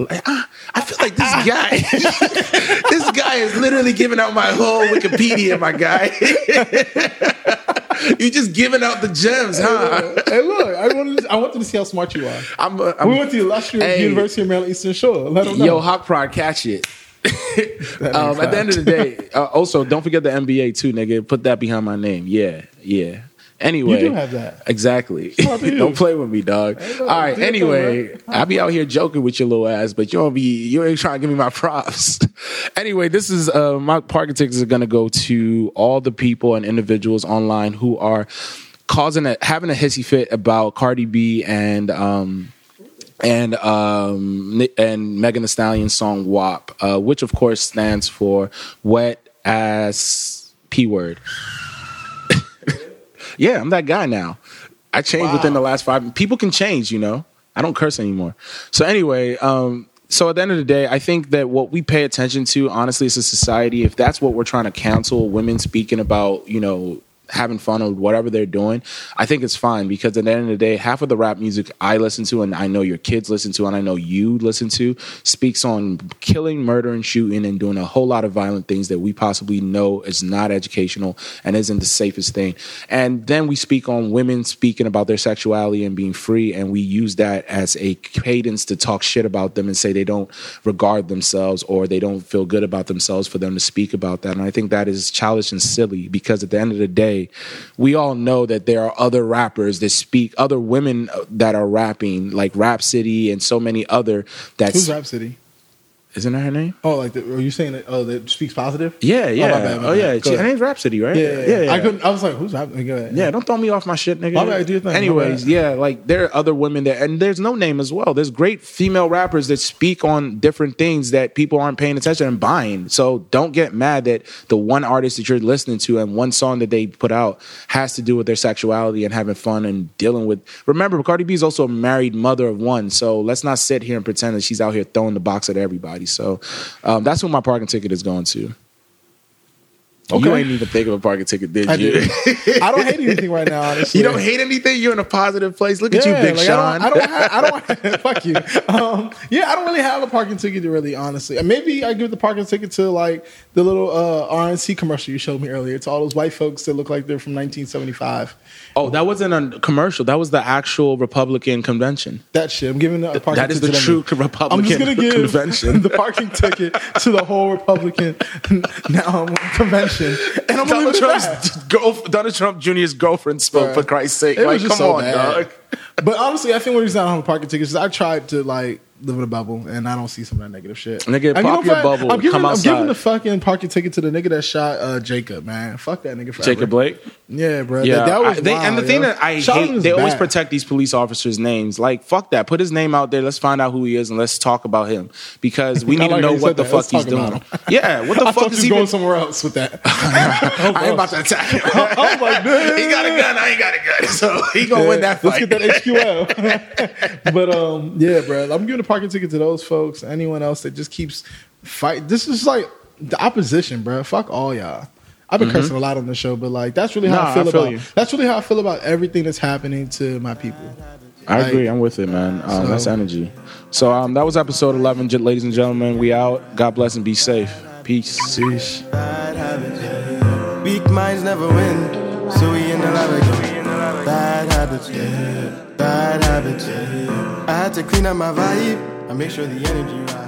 I feel like this guy, [LAUGHS] this guy is literally giving out my whole Wikipedia, my guy. [LAUGHS] you just giving out the gems, huh?
hey, look, I wanted, to, I wanted to see how smart you are.
I'm, uh, I'm
we went to the illustrious
Hey.
University of Maryland Eastern Shore. Let them know.
yo hawk pride, catch it. [LAUGHS] um, at the end of the day, uh, also don't forget the NBA too, nigga. Put that behind my name. Yeah, yeah. Anyway,
You do have that.
Exactly. [LAUGHS] Don't play with me, dog. All right.
do your thing,
Anyway. I be out here joking with your little ass, but you don't be. You ain't trying to give me my [LAUGHS] props. anyway, this is uh, my parking tickets are gonna go to all the people and individuals online who are causing a having a hissy fit about Cardi B and um and um and Megan Thee Stallion's song WAP, uh, which of course stands for wet ass p word. [LAUGHS] yeah, I'm that guy now. I changed within the last five. People can change, you know. I don't curse anymore. So anyway, um, so at the end of the day, I think that what we pay attention to, honestly, as a society, if that's what we're trying to cancel, women speaking about, you know, having fun or whatever they're doing, I think it's fine because at the end of the day, half of the rap music I listen to and I know your kids listen to and I know you listen to speaks on killing, murder, and shooting and doing a whole lot of violent things that we possibly know is not educational and isn't the safest thing. And then we speak on women speaking about their sexuality and being free, and we use that as a cadence to talk shit about them and say they don't regard themselves or they don't feel good about themselves for them to speak about that. And I think that is childish and silly because at the end of the day, we all know that there are other rappers that speak, other women that are rapping, like Rap City and so many other. That's
Who's Rapsody?
Isn't that her name?
Oh, like the, are you saying that? Oh, that speaks positive?
Yeah, oh, yeah.
my bad, my
oh
bad.
yeah, she, her name's Rapsody, right?
Yeah, yeah, yeah. I couldn't. I was like, who's Rapsody?
Yeah, don't throw me off my shit, nigga.
My bad, do your thing,
Anyways, yeah, like there are other women there, and there's no name as well. There's great female rappers that speak on different things that people aren't paying attention and buying. So don't get mad that the one artist that you're listening to and one song that they put out has to do with their sexuality and having fun and dealing with. Remember, Cardi B is also a married mother of one, so let's not sit here and pretend that she's out here throwing the box at everybody. So um, that's what my parking ticket is going to. You ain't even think of a parking ticket, did
I
you?
did. [LAUGHS] I don't hate anything right now. Honestly,
you don't hate anything. You're in a positive place. Look at you, Big
like,
Sean.
I don't. [LAUGHS] I don't. Have, I [LAUGHS] don't fuck you. Um, yeah, I don't really have a parking ticket. To really, honestly, maybe I give the parking ticket to like the little uh, RNC commercial you showed me earlier. It's all those white folks that look like they're from 1975.
oh, that wasn't a commercial. That was the actual Republican convention.
That shit. I'm giving the parking
That is
ticket
the
to
true. Republican
I'm just gonna give
convention.
the parking ticket to the whole Republican now convention, [LAUGHS] and I'm
Donald
leave it at
Trump's [LAUGHS] girl, Donald Trump Jr.'s girlfriend spoke
Bruh.
for Christ's sake.
It
like, come
so
on,
bad.
dog.
But honestly, I think one reason I don't have a parking ticket is I tried to like live in a bubble, and I don't see some of that negative shit.
Nigga,
And
pop
know
your
what?
bubble,
I'm giving,
come
I'm giving
outside.
the fucking parking ticket to the nigga that shot uh, Jacob. Man, fuck that nigga. Forever.
Jacob Blake.
Yeah, bro.
Yeah,
that, that was
I- they, and the
wild,
thing
yo.
that I
Shot him
hate,
is
they always protect these police officers' names. Like, fuck that. Put his name out there. Let's find out who he is and let's talk about him because [LAUGHS] we
I
need to know what the
that.
fuck
Let's
he's doing. [LAUGHS] Yeah, what the [LAUGHS]
I
fuck is he
was going
even?
somewhere else with that.
I ain't about to attack him.
I was like, dude.
he got a gun. I ain't got a gun. So he gonna win that
Let's get that HQL. but um, yeah, bro. I'm giving a parking ticket to those folks. Anyone else that just keeps fight. This is like the opposition, bro. Fuck all y'all. I've been cursing a lot on the show, but like that's really how
Mm-hmm. Nah,
I feel
I feel
about.
you.
That's really how I feel about everything that's happening to my people.
I
Like-
agree. I'm with it, man. Um,
So-
that's energy. So um, that was episode 11, ladies and gentlemen. We out. God bless and be safe. Peace.
Bad habits. yeah. Weak minds never win, so we in the lab again. Bad habits, yeah. Bad habits, yeah. I had to clean up my vibe. I make sure the energy right.